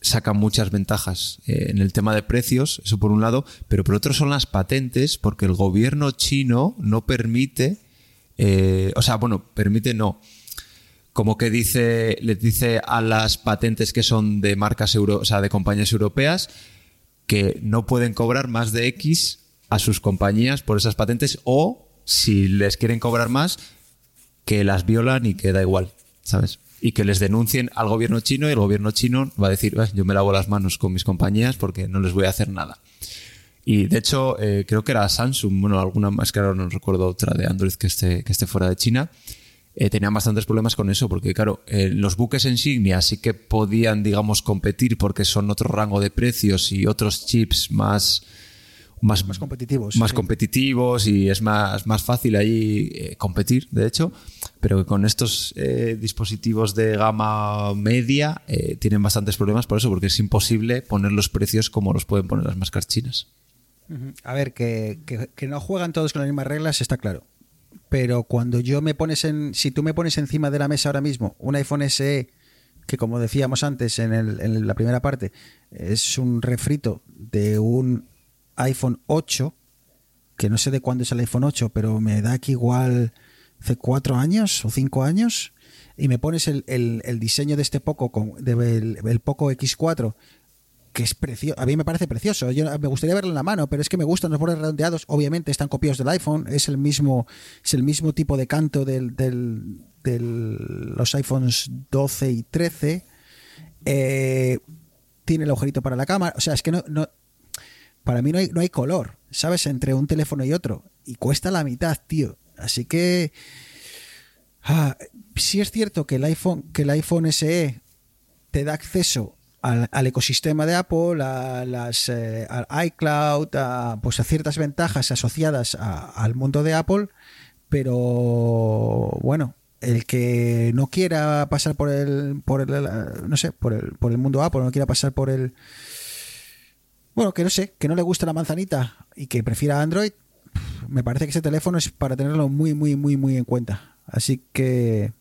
Speaker 3: sacan muchas ventajas en el tema de precios, eso por un lado, pero por otro son las patentes, porque el gobierno chino no permite, o sea, bueno, permite no. Como que dice, les dice a las patentes que son de marcas euro, de compañías europeas, que no pueden cobrar más de X a sus compañías por esas patentes o si les quieren cobrar más, que las violan y que da igual, ¿sabes? Y que les denuncien al gobierno chino y el gobierno chino va a decir, "Eh, yo me lavo las manos con mis compañías porque no les voy a hacer nada. Y de hecho, eh, creo que era Samsung, bueno, alguna más que ahora no recuerdo otra de Android que esté, que esté fuera de China, eh, tenían bastantes problemas con eso, porque claro, eh, los buques insignia sí que podían, digamos, competir porque son otro rango de precios y otros chips más, más,
Speaker 1: Más competitivos.
Speaker 3: más
Speaker 1: sí.
Speaker 3: competitivos y es más, más fácil ahí eh, competir, de hecho, pero que con estos eh, dispositivos de gama media tienen bastantes problemas por eso, porque es imposible poner los precios como los pueden poner las máscaras chinas.
Speaker 1: A ver, que, que- que no juegan todos con las mismas reglas, está claro. Pero cuando yo me pones en. Si tú me pones encima de la mesa ahora mismo un iPhone SE, que como decíamos antes en, la primera parte, es un refrito de un iPhone 8, que no sé de cuándo es el iPhone 8, pero me da que igual hace cuatro años o cinco años, y me pones el, diseño de este Poco, con, el Poco X4, que es precioso. A mí me parece precioso. Yo me gustaría verlo en la mano, pero es que me gustan los bordes redondeados. Obviamente están copiados del iPhone. Es el mismo, es el mismo tipo de canto del, del- los iPhones 12 y 13. Eh, tiene el agujerito para la cámara. O sea, es que no, no para mí no hay, no hay color, ¿sabes? Entre un teléfono y otro. Y cuesta la mitad, tío. Así que. Ah, sí es cierto que el iPhone, que el iPhone SE te da acceso al, al ecosistema de Apple, a las eh, al iCloud, a, pues a ciertas ventajas asociadas a- al mundo de Apple, pero bueno, el que no quiera pasar por el, por el, no sé, por el, por el mundo Apple, no quiera pasar por el, bueno, que no sé, que no le gusta la manzanita y que prefiera Android, me parece que ese teléfono es para tenerlo muy, muy, muy, muy en cuenta. Así que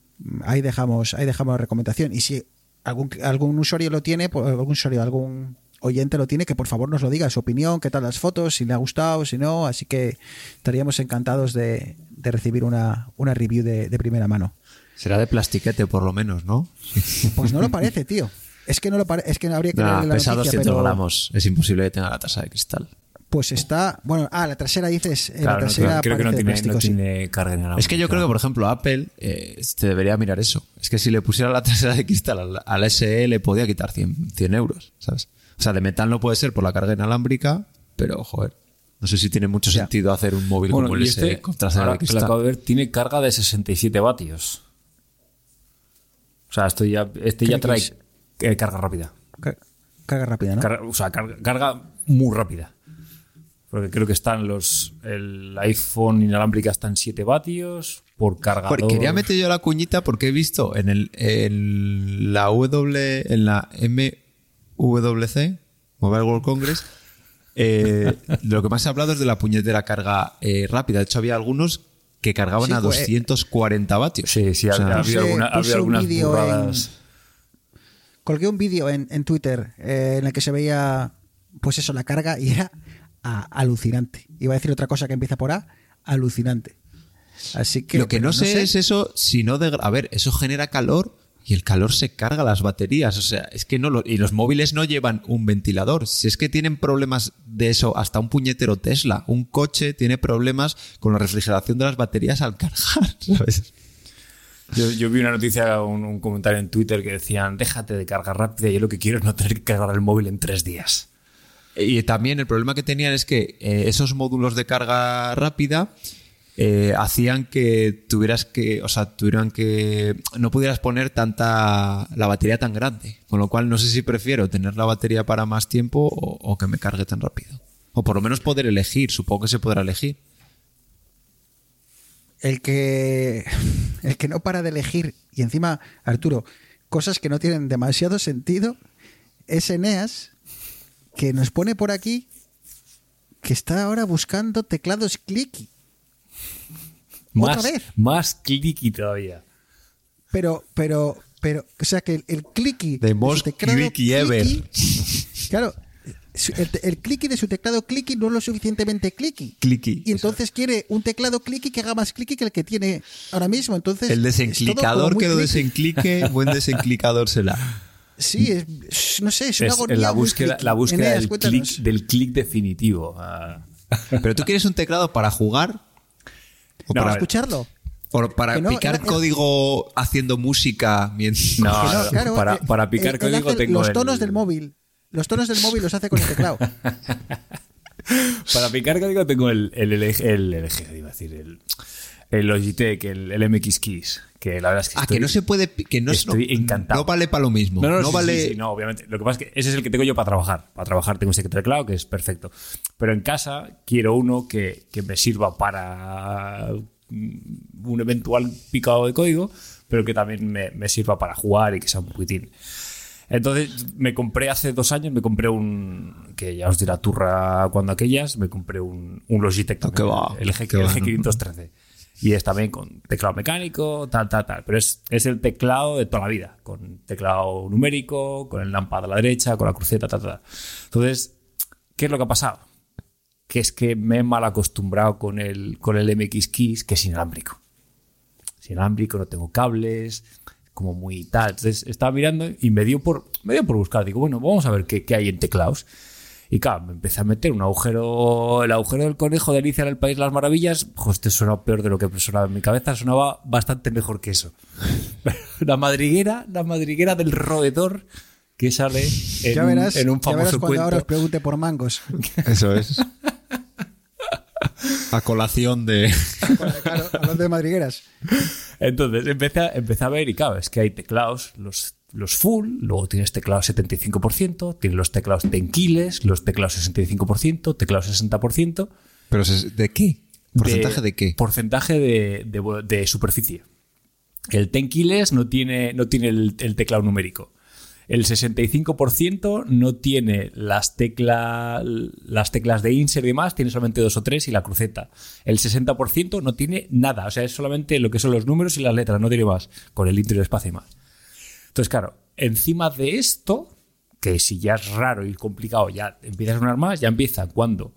Speaker 1: ahí dejamos, ahí dejamos la recomendación. Y si algún, algún usuario lo tiene, pues, algún usuario, algún oyente lo tiene, que por favor nos lo diga, su opinión, qué tal las fotos, si le ha gustado, si no. Así que estaríamos encantados de, de recibir una, una review de, de primera mano.
Speaker 3: Será de plastiquete por lo menos, ¿no?
Speaker 1: Pues no lo parece, tío. Es que no lo parece, es que no habría que leerle la
Speaker 3: pesa
Speaker 1: noticia,
Speaker 3: 200
Speaker 1: pero
Speaker 3: gramos. Es imposible que tenga la tasa de cristal.
Speaker 1: Pues está, bueno, ah, la trasera dices, eh, la
Speaker 4: Claro, no,
Speaker 1: trasera
Speaker 4: creo que no tiene,
Speaker 1: plástico,
Speaker 4: no
Speaker 1: sí.
Speaker 4: carga inalámbrica.
Speaker 3: Es que yo creo que, por ejemplo, Apple eh, te debería mirar eso. Es que si le pusiera la trasera de cristal al, al SE le podía quitar 100, 100 euros, ¿sabes? O sea, de metal no puede ser por la carga inalámbrica, pero, joder, no sé si tiene mucho
Speaker 1: Ya.
Speaker 3: sentido hacer un móvil
Speaker 4: Bueno,
Speaker 3: como el SE
Speaker 4: este,
Speaker 3: con trasera
Speaker 4: que lo acabo de ver, tiene carga de 67 vatios. O sea, esto ya, este ya
Speaker 1: ¿Qué
Speaker 4: trae
Speaker 1: es?
Speaker 4: eh, carga rápida.
Speaker 1: Ca- Carga rápida, ¿no?
Speaker 4: Carga- o sea, carga, carga muy rápida. Porque creo que están los. El iPhone inalámbrica está en 7 vatios por cargador.
Speaker 3: Joder, quería meter yo la cuñita porque he visto en el en la W en la MWC Mobile World Congress eh, lo que más se ha hablado es de la puñetera carga eh, rápida. De hecho, había algunos que cargaban
Speaker 1: Sí,
Speaker 3: a
Speaker 1: pues,
Speaker 3: 240 vatios.
Speaker 4: Sí, sí,
Speaker 3: O sea,
Speaker 4: ha, ha
Speaker 1: puse-
Speaker 4: habido, alguna- ha
Speaker 1: puse
Speaker 4: habido
Speaker 1: un
Speaker 4: algunas burradas.
Speaker 1: Colgué un vídeo en, en Twitter eh, en el que se veía, pues eso, la carga y era a- alucinante. Iba a decir otra cosa que empieza por A, alucinante. Así que.
Speaker 3: lo que no, sé, es eso, si no de... A ver, eso genera calor y el calor se carga las baterías. O sea, es que no... Lo, y los móviles no llevan un ventilador. Si es que tienen problemas de eso, hasta un puñetero Tesla. Un coche tiene problemas con la refrigeración de las baterías al cargar, ¿sabes?
Speaker 4: Yo, yo vi una noticia, un, un comentario en Twitter que decían: déjate de carga rápida, yo lo que quiero es no tener que cargar el móvil en tres días.
Speaker 3: Y también el problema que tenían es que eh, esos módulos de carga rápida eh, hacían que tuvieras que, o sea, tuvieran que, no pudieras poner tanta, la batería tan grande. Con lo cual no sé si prefiero tener la batería para más tiempo o, o que me cargue tan rápido. O por lo menos poder elegir, supongo que se podrá elegir.
Speaker 1: El que, el que no para de elegir, y encima, Arturo, cosas que no tienen demasiado sentido, es Eneas, que nos pone por aquí que está ahora buscando teclados clicky.
Speaker 4: Más,
Speaker 1: Otra vez.
Speaker 4: más clicky todavía.
Speaker 1: Pero, pero, pero, o sea que el, el clicky.
Speaker 3: The
Speaker 1: de
Speaker 3: most
Speaker 1: teclado
Speaker 3: clicky ever.
Speaker 1: Claro, el, el clicky de su teclado clicky no es lo suficientemente clicky.
Speaker 3: Clicky.
Speaker 1: Y entonces quiere un teclado clicky que haga más clicky que el que tiene ahora mismo. Entonces,
Speaker 3: El desenclicador que lo
Speaker 1: clicky.
Speaker 3: desenclique, buen desenclicador será.
Speaker 1: Sí, es, no sé, es una
Speaker 4: Es
Speaker 1: agonía
Speaker 4: la búsqueda,
Speaker 1: clicky.
Speaker 4: la búsqueda
Speaker 1: Eneas,
Speaker 4: del click, del click definitivo. Ah.
Speaker 3: Pero tú quieres un teclado para jugar o
Speaker 4: No,
Speaker 3: para,
Speaker 1: escucharlo.
Speaker 3: o para
Speaker 1: no,
Speaker 3: picar
Speaker 1: era-
Speaker 3: código haciendo música mientras.
Speaker 4: No,
Speaker 1: no, claro,
Speaker 4: para,
Speaker 1: eh,
Speaker 4: para picar
Speaker 1: él-
Speaker 4: código tengo
Speaker 1: los
Speaker 4: el-
Speaker 1: tonos del móvil. Los tonos del móvil los hace con el teclado.
Speaker 4: Para picar código tengo el, el, el, el, el iba a decir, el, el Logitech, el, el MX Keys, que la verdad es que
Speaker 3: Ah,
Speaker 4: estoy-
Speaker 3: que no se puede. Que no,
Speaker 4: estoy
Speaker 3: no-
Speaker 4: encantado.
Speaker 3: No vale para lo mismo.
Speaker 4: No,
Speaker 3: No,
Speaker 4: no, sí,
Speaker 3: vale.
Speaker 4: sí, sí, no, obviamente. Lo que pasa es que ese es el que tengo yo para trabajar. Para trabajar tengo ese teclado que es perfecto. Pero en casa quiero uno que, que me sirva para mm, un eventual picado de código, pero que también me, me sirva para jugar y que sea un poquitín. Entonces me compré hace dos años, me compré un, que ya os dirá turra cuando aquellas, me compré un, un Logitech
Speaker 3: que
Speaker 4: también,
Speaker 3: va,
Speaker 4: el, G,
Speaker 3: que
Speaker 4: el
Speaker 3: va,
Speaker 4: G513. Y es también con teclado mecánico, tal, tal, tal. Pero es, es el teclado de toda la vida, con teclado numérico, con el lámpara a la derecha, con la cruceta, tal, tal. Entonces, ¿qué es lo que ha pasado? Que es que me he mal acostumbrado con el, con el MX Keys, que es inalámbrico. Es inalámbrico, no tengo cables, como muy tal. Entonces estaba mirando y me dio por, me dio por buscar. Digo, bueno, vamos a ver qué, qué hay en teclados. Y claro, me empecé a meter un agujero, el agujero del conejo de Alicia en el País de las Maravillas. Joder, este suena peor de lo que sonaba en mi cabeza, sonaba bastante mejor que eso. la madriguera, la madriguera del roedor que sale en,
Speaker 1: ya
Speaker 4: un-
Speaker 1: verás,
Speaker 4: en un
Speaker 1: ya verás
Speaker 4: famoso
Speaker 1: cuando
Speaker 4: cuento.
Speaker 1: ahora os pregunte por mangos.
Speaker 3: Eso es. A colación de.
Speaker 1: claro, hablando de madrigueras.
Speaker 4: Entonces empecé a, empecé a ver y claro, es que hay teclados, los, los full, luego tienes teclados 75%, tienes los teclados tenquiles, los teclados 65%, teclados 60%.
Speaker 3: Pero ¿de qué? ¿Porcentaje de, qué?
Speaker 4: Porcentaje de, de- de superficie. El tenquiles no tiene, no tiene el, el teclado numérico. El 65% no tiene las, tecla- las teclas de insert y demás, tiene solamente dos o tres y la cruceta. El 60% no tiene nada, o sea, es solamente lo que son los números y las letras, no tiene más, con el intro y el espacio y más. Entonces, claro, encima de esto, que si ya es raro y complicado, ya empiezas a sonar más, ya empieza cuando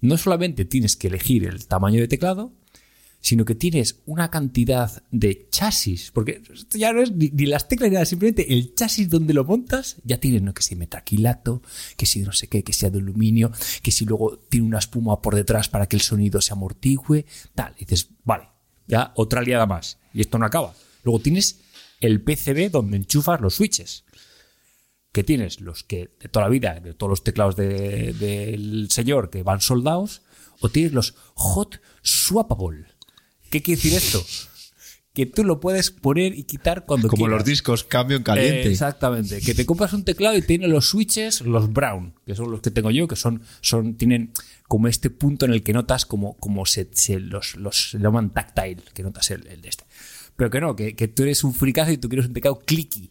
Speaker 4: no solamente tienes que elegir el tamaño de teclado, sino que tienes una cantidad de chasis, porque esto ya no es ni, las teclas ni nada, simplemente el chasis donde lo montas ya tiene, no que si metaquilato, que si no sé qué, que sea de aluminio, que si luego tiene una espuma por detrás para que el sonido se amortigüe, tal. Y dices, vale, ya otra liada más. Y esto no acaba. Luego tienes el PCB donde enchufas los switches que tienes los que de toda la vida, de todos los teclados de- del señor que van soldados, o tienes los hot swappable. ¿Qué quiere decir esto? Que tú lo puedes poner y quitar cuando
Speaker 3: Como
Speaker 4: quieras.
Speaker 3: los discos cambio en caliente.
Speaker 4: Eh, exactamente. Que te compras un teclado y tiene los switches, los brown, que son los que tengo yo, que son, son tienen como este punto en el que notas como, como se, se los, los se llaman tactile, que notas el, el de este. Pero que no, que, que tú eres un fricazo y tú quieres un teclado clicky.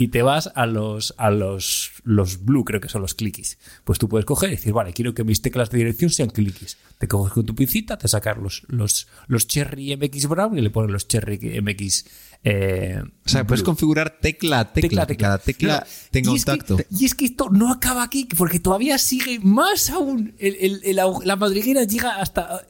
Speaker 4: Y te vas a los, a los, los blue, creo que son los clickies. Pues tú puedes coger y decir, vale, quiero que mis teclas de dirección sean clickies. Te coges con tu pincita, te sacas los, los, los Cherry MX Brown y le pones los Cherry MX. Eh,
Speaker 3: O sea, puedes configurar tecla tecla, cada tecla
Speaker 4: No,
Speaker 3: tenga
Speaker 4: y
Speaker 3: un
Speaker 4: es que-
Speaker 3: tacto.
Speaker 4: y es que esto no acaba aquí, porque todavía sigue más aún. El- el- el la madriguera llega hasta eh,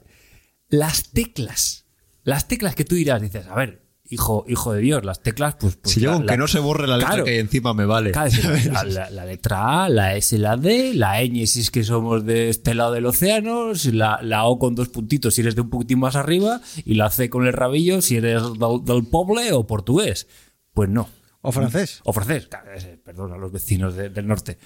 Speaker 4: las teclas. Las teclas que tú dirás, dices, a ver, hijo, hijo de Dios, las teclas, pues. pues
Speaker 3: si yo,
Speaker 4: la-
Speaker 3: aunque
Speaker 4: la-
Speaker 3: no se borre la letra
Speaker 4: Claro.
Speaker 3: que hay encima, me vale.
Speaker 4: Claro, la, la- la letra A, la S, la D, la ñ si es que somos de este lado del océano, si la, la O con dos puntitos si eres de un poquitín más arriba, y la C con el rabillo si eres del, del poble o portugués. Pues no.
Speaker 1: O francés.
Speaker 4: O francés, ese, perdón a los vecinos de- del norte.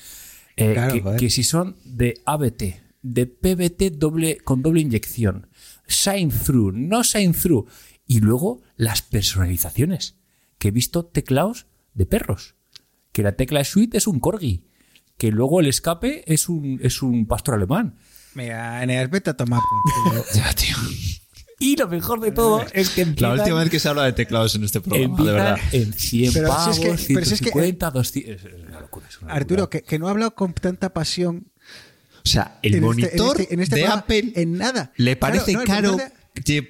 Speaker 4: Eh,
Speaker 1: Claro,
Speaker 4: que, que si son de ABT, de PBT doble, con doble inyección, sign through, no sign through. Y luego las personalizaciones, que he visto teclados de perros, que la tecla suite es un corgi, que luego el escape es un, es un pastor alemán,
Speaker 1: Mira, Eneas, vete a tomar por.
Speaker 3: Ya, tío.
Speaker 4: Y lo mejor de todo es que
Speaker 3: La
Speaker 4: empiezan,
Speaker 3: última vez que se habla de teclados en este programa, de verdad.
Speaker 4: en 100
Speaker 1: Pero si
Speaker 4: pavos,
Speaker 1: es que- pero si es que-
Speaker 4: 150, 200... Es, una locura, es una
Speaker 1: Arturo, que, que no ha hablado con tanta pasión
Speaker 3: O sea, el
Speaker 1: en este-
Speaker 3: monitor
Speaker 1: en este, en este
Speaker 3: de
Speaker 1: programa,
Speaker 3: Apple
Speaker 1: en nada.
Speaker 3: le parece
Speaker 1: Claro, no, el
Speaker 3: caro
Speaker 1: de-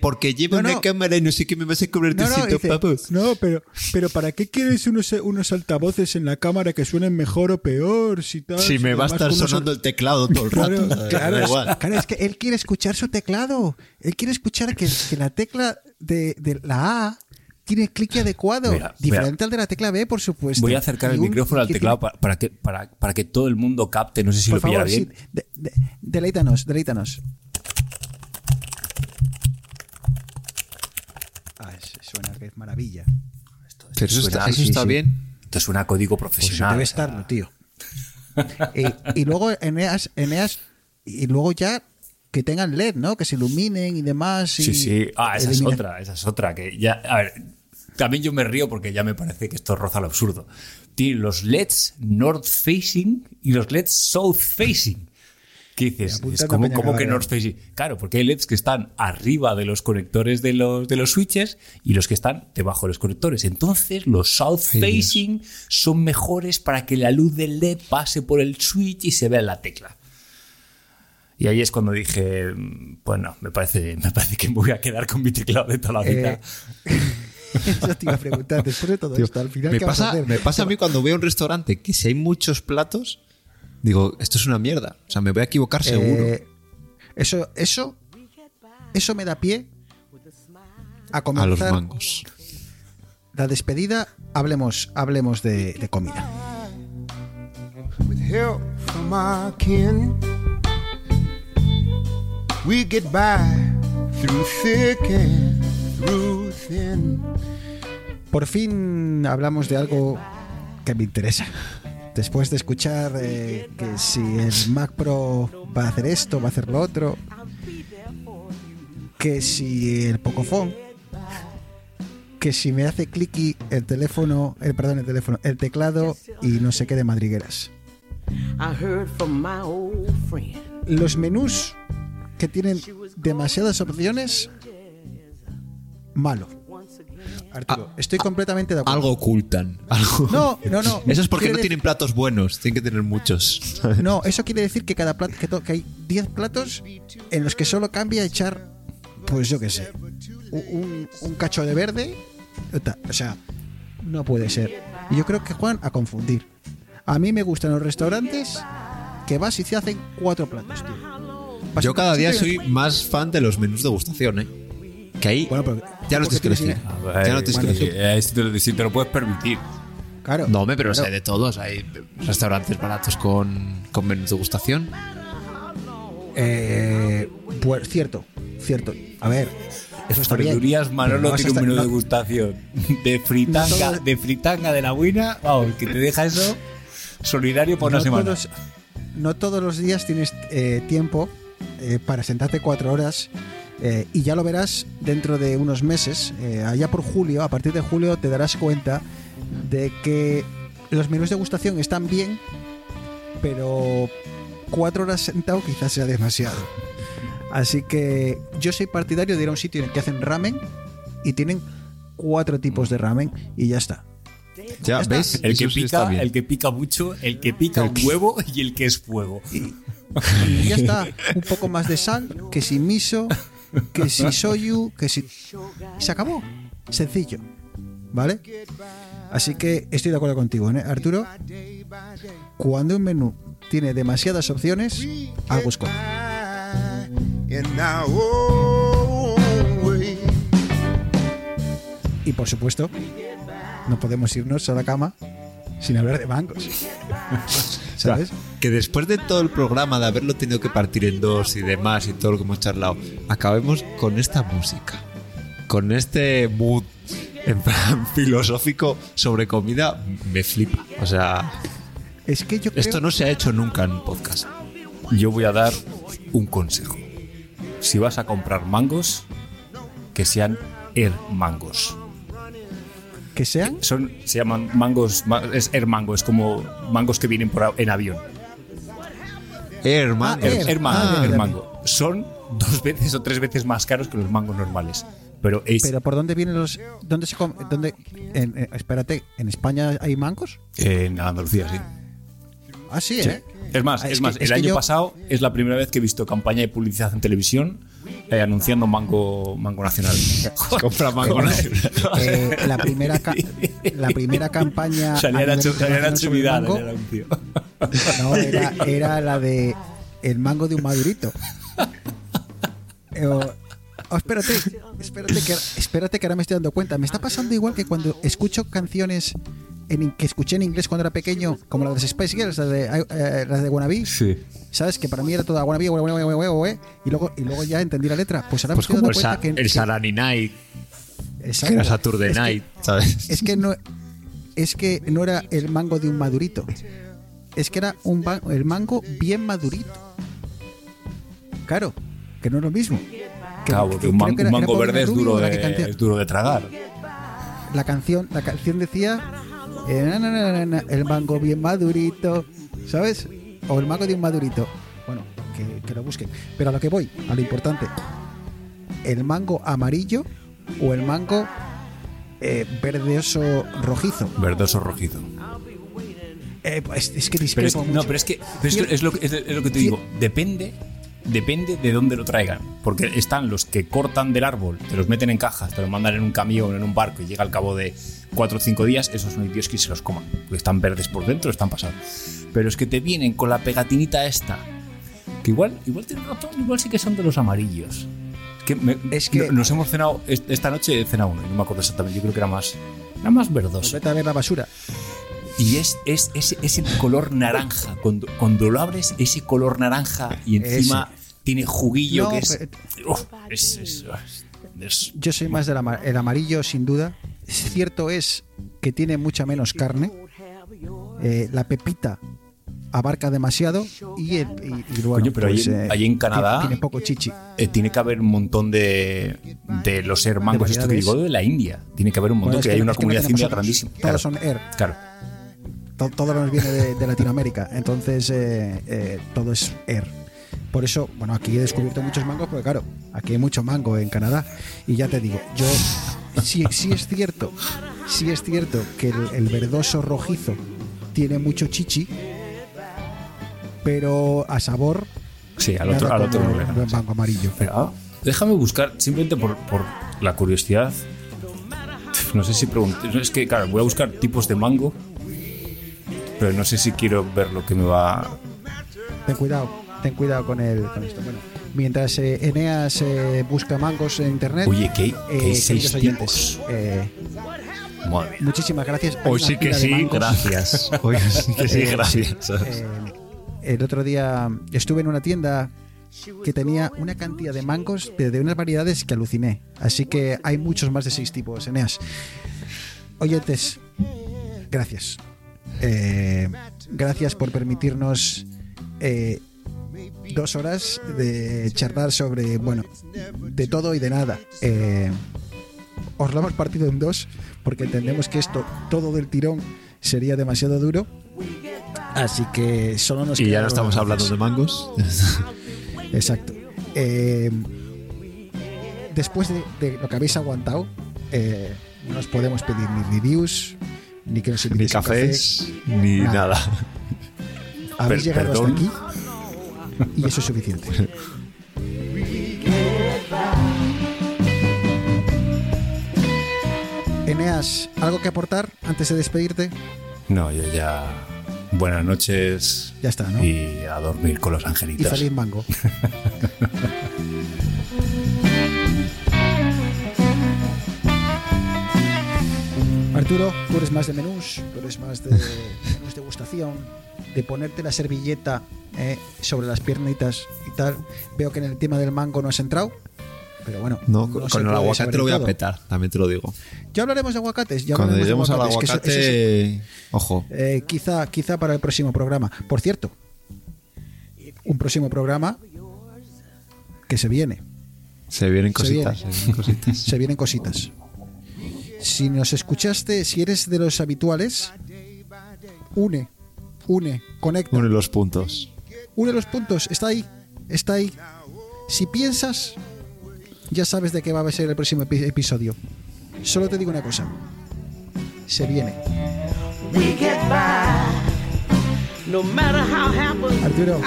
Speaker 3: porque lleva
Speaker 1: No,
Speaker 3: una
Speaker 1: no.
Speaker 3: cámara y no sé qué me vas a cobrar
Speaker 1: No, no,
Speaker 3: 300
Speaker 1: dice,
Speaker 3: pavos.
Speaker 1: no, pero, pero ¿para qué quieres unos, unos altavoces en la cámara que suenen mejor o peor? Si, tal,
Speaker 3: Si me va a estar
Speaker 1: unos-
Speaker 3: sonando el teclado todo el
Speaker 1: Claro,
Speaker 3: rato.
Speaker 1: claro,
Speaker 3: da
Speaker 1: es,
Speaker 3: igual.
Speaker 1: claro, es que él quiere escuchar su teclado. Él quiere escuchar que, que la tecla de, de la A tiene clic adecuado.
Speaker 4: Mira,
Speaker 1: diferente al de la tecla B, por supuesto.
Speaker 4: Voy a acercar
Speaker 1: Y
Speaker 4: el
Speaker 1: un-
Speaker 4: micrófono al teclado para, para que, para, para que todo el mundo capte. No sé si
Speaker 1: por
Speaker 4: lo pillará
Speaker 1: favor, sí,
Speaker 4: bien.
Speaker 1: de- de- deleítanos, deleítanos. Ah, es- suena que es maravilla.
Speaker 3: Pero eso
Speaker 4: Suena-
Speaker 3: está, eso
Speaker 4: sí,
Speaker 3: está
Speaker 4: sí.
Speaker 3: bien.
Speaker 4: Esto suena a código
Speaker 1: Pues
Speaker 4: profesional.
Speaker 1: debe
Speaker 4: o sea,
Speaker 1: estarlo, tío. y, y luego Eneas, Eneas, y luego ya que tengan LED, ¿no? Que se iluminen y demás. y
Speaker 4: Sí, sí. Ah, esa es
Speaker 1: elimina-
Speaker 4: otra, esa es otra. Que ya, a ver, también yo me río porque ya me parece que esto roza lo absurdo. Tiene los LEDs north facing y los LEDs south facing. ¿Qué dices? Es como, como que north facing. Claro, porque hay LEDs que están arriba de los conectores de los, de los switches y los que están debajo de los conectores. Entonces, los south facing son mejores para que la luz del LED pase por el switch y se vea en la tecla. Y ahí es cuando dije, mm, pues no, me parece, me parece que me voy a quedar con mi teclado de toda la vida.
Speaker 1: Eh, Eso te iba a preguntar, después de todo esto, al final,
Speaker 3: Me
Speaker 1: ¿qué vas a
Speaker 3: pasa,
Speaker 1: hacer?
Speaker 3: me pasa a mí cuando voy a un restaurante que si hay muchos platos, digo, esto es una mierda. O sea, me voy a equivocar seguro.
Speaker 1: Eh, eso, eso, eso me da pie a
Speaker 3: a los
Speaker 1: comenzar
Speaker 3: mangos.
Speaker 1: la despedida. Hablemos, hablemos de, de comida.
Speaker 2: with help from our kin. We get by through thick and through thin.
Speaker 1: Por fin hablamos de algo que me interesa. Después de escuchar eh, que si el Mac Pro va a hacer esto, va a hacer lo otro, que si el Pocophone, que si me hace clicky el teléfono, el perdón, el teléfono, el teclado y no sé qué de madrigueras. Los menús que tienen demasiadas opciones, malo. Arturo, estoy completamente de acuerdo.
Speaker 3: Algo ocultan. Algo.
Speaker 1: No, no, no.
Speaker 3: Eso es porque no
Speaker 1: decir-
Speaker 3: tienen platos buenos. Tienen que tener muchos.
Speaker 1: No, eso quiere decir que cada plato, que, to- que hay 10 platos en los que solo cambia echar, pues yo qué sé, un, un cacho de verde. O sea, no puede ser. Y yo creo que juegan a confundir. A mí me gustan los restaurantes que vas y se hacen cuatro platos, tío. Vas
Speaker 3: Yo cada día soy más fan de los menús de degustación, ¿eh? Que ahí
Speaker 1: Bueno, pero-
Speaker 3: ya no tienes elegir.
Speaker 1: dinero.
Speaker 3: Ya no que
Speaker 1: Bueno,
Speaker 3: elegir.
Speaker 4: Eh, si, te, te lo puedes permitir.
Speaker 1: Claro.
Speaker 3: No, hombre, pero o sea,
Speaker 1: Claro.
Speaker 3: de todos. Hay restaurantes baratos con, con menús de degustación.
Speaker 1: Eh, pues cierto, cierto. A ver, eso está bien.
Speaker 4: Manolo
Speaker 1: no
Speaker 4: tiene un menú
Speaker 1: no-
Speaker 4: de degustación de fritanga, de fritanga de la buena, vamos, que te deja eso solidario por una semana.
Speaker 1: Todos, no todos los días tienes eh, tiempo eh, para sentarte cuatro horas eh, y ya lo verás dentro de unos meses. eh, allá por julio, a partir de julio, te darás cuenta de que los menús de gustación están bien, pero cuatro horas sentado quizás sea demasiado. Así que yo soy partidario de ir a un sitio en el que hacen ramen y tienen cuatro tipos de ramen y ya está.
Speaker 3: Ya,
Speaker 1: está.
Speaker 3: ¿veis?
Speaker 4: El que,
Speaker 3: sí
Speaker 4: pica, el que pica mucho, el que pica un huevo y el que es fuego.
Speaker 1: Y ya está. Un poco más de sal, que si miso, que si soyu, que si. Se acabó. Sencillo. ¿Vale? Así que estoy de acuerdo contigo, ¿eh? Arturo. Cuando un menú tiene demasiadas opciones, algo
Speaker 2: way.
Speaker 1: Y por supuesto, no podemos irnos a la cama sin hablar de mangos. ¿Sabes?
Speaker 3: Que después de todo el programa, de haberlo tenido que partir en dos y demás y todo lo que hemos charlado, acabemos con esta música. Con este mood en plan filosófico sobre comida, me flipa. O sea,
Speaker 1: Es que yo creo.
Speaker 3: esto no se ha hecho nunca en un podcast.
Speaker 4: Yo voy a dar un consejo. Si vas a comprar mangos, que sean Air Mangos.
Speaker 1: Que sean.
Speaker 4: Son, se llaman mangos, ma- es Air Mango, es como mangos que vienen por, en avión.
Speaker 3: Air.
Speaker 1: Ah, Air.
Speaker 4: El, el mango,
Speaker 1: Ah, ya
Speaker 4: mango. Son dos veces o tres veces más caros que los mangos normales. Pero es
Speaker 1: Pero ¿por dónde vienen los...? ¿Dónde se dónde, en- eh, espérate, ¿en España hay mangos?
Speaker 4: en Andalucía, sí.
Speaker 1: Ah, sí, ¿eh?
Speaker 4: Es más,
Speaker 1: Ah,
Speaker 4: es,
Speaker 1: es
Speaker 4: más, el
Speaker 1: es
Speaker 4: año
Speaker 1: yo-
Speaker 4: pasado es la primera vez que he visto campaña de publicidad en televisión eh, anunciando mango, mango nacional.
Speaker 3: Compra mango.
Speaker 1: Eh, la, primera la primera campaña...
Speaker 4: Salía Nacho, Vidal
Speaker 1: mango-
Speaker 4: en el anuncio.
Speaker 1: No, era, era la de el mango de un madurito. Eh, oh, espérate, espérate que, espérate que ahora me estoy dando cuenta. Me está pasando igual que cuando escucho canciones en, que escuché en inglés cuando era pequeño, como las de Spice Girls, las de, eh, las de Wannabe.
Speaker 4: Sí.
Speaker 1: ¿Sabes? Que para mí era toda Wannabe, Wannabe, Wannabe, Wannabe, y luego, y luego ya entendí la letra. Pues ahora
Speaker 3: Pues
Speaker 1: me estoy
Speaker 3: como
Speaker 1: dando
Speaker 3: el,
Speaker 1: cuenta que,
Speaker 3: el Sarani Night, que
Speaker 1: exacto.
Speaker 3: era Saturday
Speaker 1: Es que-
Speaker 3: Night, ¿sabes?
Speaker 1: es que no es que no era el mango de un madurito. Es que era un el mango bien madurito. Claro, que no es lo mismo. Que-
Speaker 4: Claro,
Speaker 1: que
Speaker 4: porque un, man- mango verde es duro
Speaker 1: la
Speaker 4: de, es duro de tragar.
Speaker 1: La canción, la canción decía eh, na, na, na, na, na, el mango bien madurito, ¿sabes? O el mango de un madurito. Bueno, que, que lo busquen. Pero a lo que voy, a lo importante. El mango amarillo o el mango eh, verdeoso rojizo.
Speaker 4: Verdoso rojizo.
Speaker 1: Eh, pues, es que
Speaker 4: Pero es,
Speaker 1: discrepo
Speaker 4: no,
Speaker 1: mucho.
Speaker 4: pero es que, pero es, que es lo, que- es lo que te digo. Depende, depende de dónde lo traigan. Porque están los que cortan del árbol, te los meten en cajas, te los mandan en un camión, en un barco y llega al cabo de 4 o 5 días. Esos son idiotas que se los coman. Porque están verdes por dentro, están pasados. Pero es que te vienen con la pegatinita esta. Que igual, igual tiene razón, igual sí que son de los amarillos. Es que, me-
Speaker 1: Es que-
Speaker 4: no- nos hemos cenado, est- esta noche he cenado uno, y no me acuerdo exactamente, yo creo que era más, era más verdoso.
Speaker 1: vete a ver la basura.
Speaker 4: Y es, es, es, es el color naranja. Cuando, cuando lo abres, ese color naranja y encima tiene juguillo
Speaker 1: No,
Speaker 4: que es.
Speaker 1: pero-
Speaker 4: Uf, es, es- es-
Speaker 1: Yo soy más del ama- el amarillo, sin duda. Cierto es que tiene mucha menos carne. Eh, la pepita abarca demasiado y, y- y bueno,
Speaker 4: Coño, pero ahí
Speaker 1: pues,
Speaker 4: en- ahí en Canadá-
Speaker 1: tiene, tiene poco chichi.
Speaker 4: eh, tiene que haber un montón de, de los air mangos, esto que digo de la India. Tiene que haber un montón,
Speaker 1: Bueno, es
Speaker 4: que, hay una comunidad india grandísima.
Speaker 1: Todos
Speaker 4: Claro,
Speaker 1: son air.
Speaker 4: claro.
Speaker 1: To- todo nos viene de, de Latinoamérica. Entonces, eh, eh, todo es air. Por eso, bueno, aquí he descubierto muchos mangos, porque claro, aquí hay mucho mango en Canadá. Y ya te digo, yo sí, sí es cierto, sí es cierto que el, el verdoso rojizo tiene mucho chichi, pero a sabor
Speaker 4: Sí, al otro, al otro no
Speaker 1: mango amarillo.
Speaker 4: Pero, ah, déjame buscar, simplemente por, por la curiosidad. No sé si pregunté. Es que, claro, voy a buscar tipos de mango. Pero no sé si quiero ver lo que me va.
Speaker 1: Ten cuidado, ten cuidado con, el, con esto. Bueno, mientras eh, Eneas eh, busca mangos en internet,
Speaker 4: Oye, que hay, que hay
Speaker 1: eh,
Speaker 4: seis tipos.
Speaker 1: eh, muchísimas gracias.
Speaker 3: Hoy sí que sí, gracias. Hoy sí que sí,
Speaker 1: Eh,
Speaker 3: gracias.
Speaker 1: Eh, el otro día estuve en una tienda que tenía una cantidad de mangos de, de unas variedades que aluciné. Así que hay muchos más de seis tipos, Eneas. Oyentes, gracias. Eh, gracias por permitirnos eh, dos horas de charlar sobre, bueno, de todo y de nada. Eh, os lo hemos partido en dos porque entendemos que esto, todo del tirón, sería demasiado duro. Así que solo nos
Speaker 3: Y ya no estamos hablando de mangos.
Speaker 1: Exacto. Eh, después de, de lo que habéis aguantado, eh, no os podemos pedir ni reviews, ni que nos
Speaker 3: Ni
Speaker 1: café.
Speaker 3: cafés, ni
Speaker 1: Nada.
Speaker 3: nada.
Speaker 1: Habéis
Speaker 4: Per-
Speaker 1: llegado
Speaker 4: perdón.
Speaker 1: hasta aquí y eso es suficiente. Eneas, ¿algo que aportar antes de despedirte?
Speaker 4: No, yo ya. Buenas noches.
Speaker 1: Ya está, ¿no?
Speaker 4: Y a dormir con los
Speaker 1: Y
Speaker 4: angelitos.
Speaker 1: feliz mango. Arturo, tú eres más de menús, tú eres más de menús degustación, de ponerte la servilleta eh, sobre las piernitas y tal. Veo que en el tema del mango no has entrado, pero bueno.
Speaker 3: No,
Speaker 1: no
Speaker 3: con el aguacate lo voy a petar, también te lo digo.
Speaker 1: Ya hablaremos de aguacates. Ya
Speaker 3: Cuando lleguemos al
Speaker 1: aguacates, que eso- eso es-
Speaker 3: aguacate, ojo.
Speaker 1: eh, quizá, quizá para el próximo programa. Por cierto, un próximo programa que se viene.
Speaker 3: Se vienen cositas.
Speaker 1: viene.
Speaker 3: se vienen cositas.
Speaker 1: Se vienen cositas. Si nos escuchaste, si eres de los habituales, une, une, conecta.
Speaker 3: Une los puntos.
Speaker 1: Uno de los puntos está ahí, está ahí. Si piensas, ya sabes de qué va a ser el próximo epi- episodio. Solo te digo una cosa. Se viene.
Speaker 5: We get by. No matter how happens,
Speaker 1: Arturo,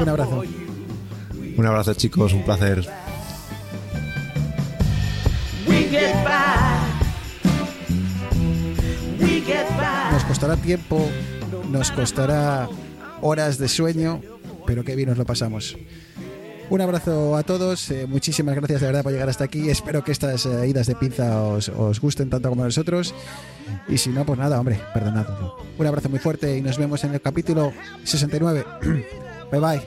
Speaker 1: un abrazo.
Speaker 3: Un abrazo, chicos, un placer.
Speaker 1: Nos costará tiempo, nos costará horas de sueño, pero qué bien nos lo pasamos. Un abrazo a todos, eh, muchísimas gracias de verdad por llegar hasta aquí. Espero que estas eh, idas de pinza os, os gusten tanto como a nosotros. Y si no, pues nada, hombre, perdonadlo. Un abrazo muy fuerte y nos vemos en el capítulo 69. bye bye.